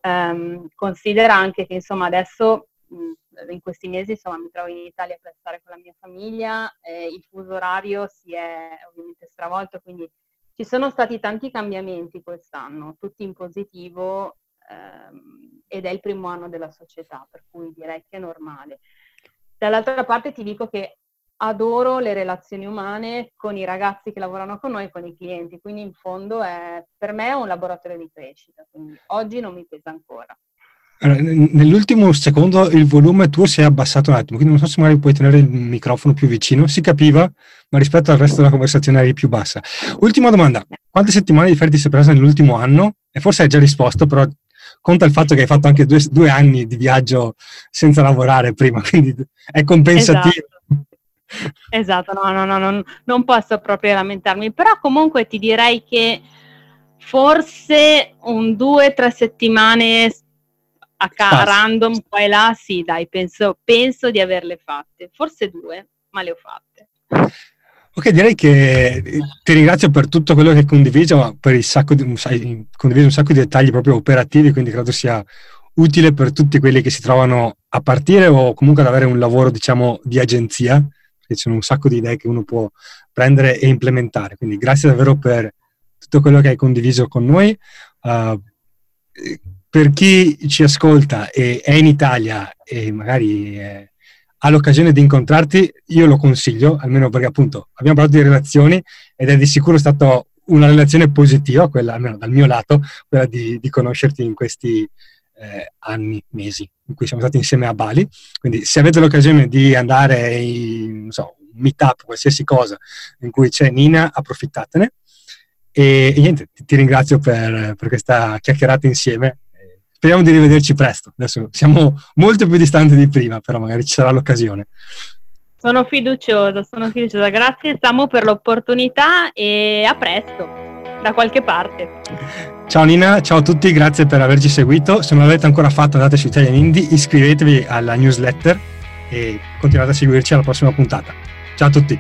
ehm, considera anche che insomma adesso in questi mesi insomma, mi trovo in Italia per stare con la mia famiglia, eh, il fuso orario si è ovviamente stravolto, quindi ci sono stati tanti cambiamenti quest'anno, tutti in positivo ehm, ed è il primo anno della società, per cui direi che è normale. Dall'altra parte ti dico che adoro le relazioni umane con i ragazzi che lavorano con noi e con i clienti, quindi in fondo è, per me è un laboratorio di crescita, quindi oggi non mi pesa ancora.
Allora, nell'ultimo secondo il volume tuo si è abbassato un attimo, quindi non so se magari puoi tenere il microfono più vicino, si capiva, ma rispetto al resto della conversazione eri più bassa. Ultima domanda, quante settimane di ferie ti sei presa nell'ultimo anno? E forse hai già risposto, però conta il fatto che hai fatto anche due, due anni di viaggio senza lavorare prima, quindi è compensativo.
Esatto, esatto no, no, no, non, non posso proprio lamentarmi, però comunque ti direi che forse un due o tre settimane a ca- random qua e là, sì dai, penso, penso di averle fatte, forse due, ma le ho fatte.
Ok, direi che ti ringrazio per tutto quello che hai condiviso, per il sacco di, hai condiviso un sacco di dettagli proprio operativi, quindi credo sia utile per tutti quelli che si trovano a partire o comunque ad avere un lavoro, diciamo, di agenzia, perché ci sono un sacco di idee che uno può prendere e implementare. Quindi grazie davvero per tutto quello che hai condiviso con noi. Uh, per chi ci ascolta e è in Italia e magari... Eh, ha l'occasione di incontrarti, io lo consiglio, almeno perché appunto abbiamo parlato di relazioni ed è di sicuro stata una relazione positiva, quella almeno dal mio lato, quella di, di conoscerti in questi eh, anni, mesi in cui siamo stati insieme a Bali. Quindi se avete l'occasione di andare in so, meetup, qualsiasi cosa in cui c'è Nina, approfittatene. E, e niente, ti, ti ringrazio per, per, questa chiacchierata insieme. Speriamo di rivederci presto. Adesso siamo molto più distanti di prima, però magari ci sarà l'occasione.
Sono fiduciosa, sono fiduciosa. Grazie Samu per l'opportunità e a presto da qualche parte.
Ciao Nina, ciao a tutti, grazie per averci seguito. Se non l'avete ancora fatto andate su Italian Indie, iscrivetevi alla newsletter e continuate a seguirci alla prossima puntata. Ciao a tutti.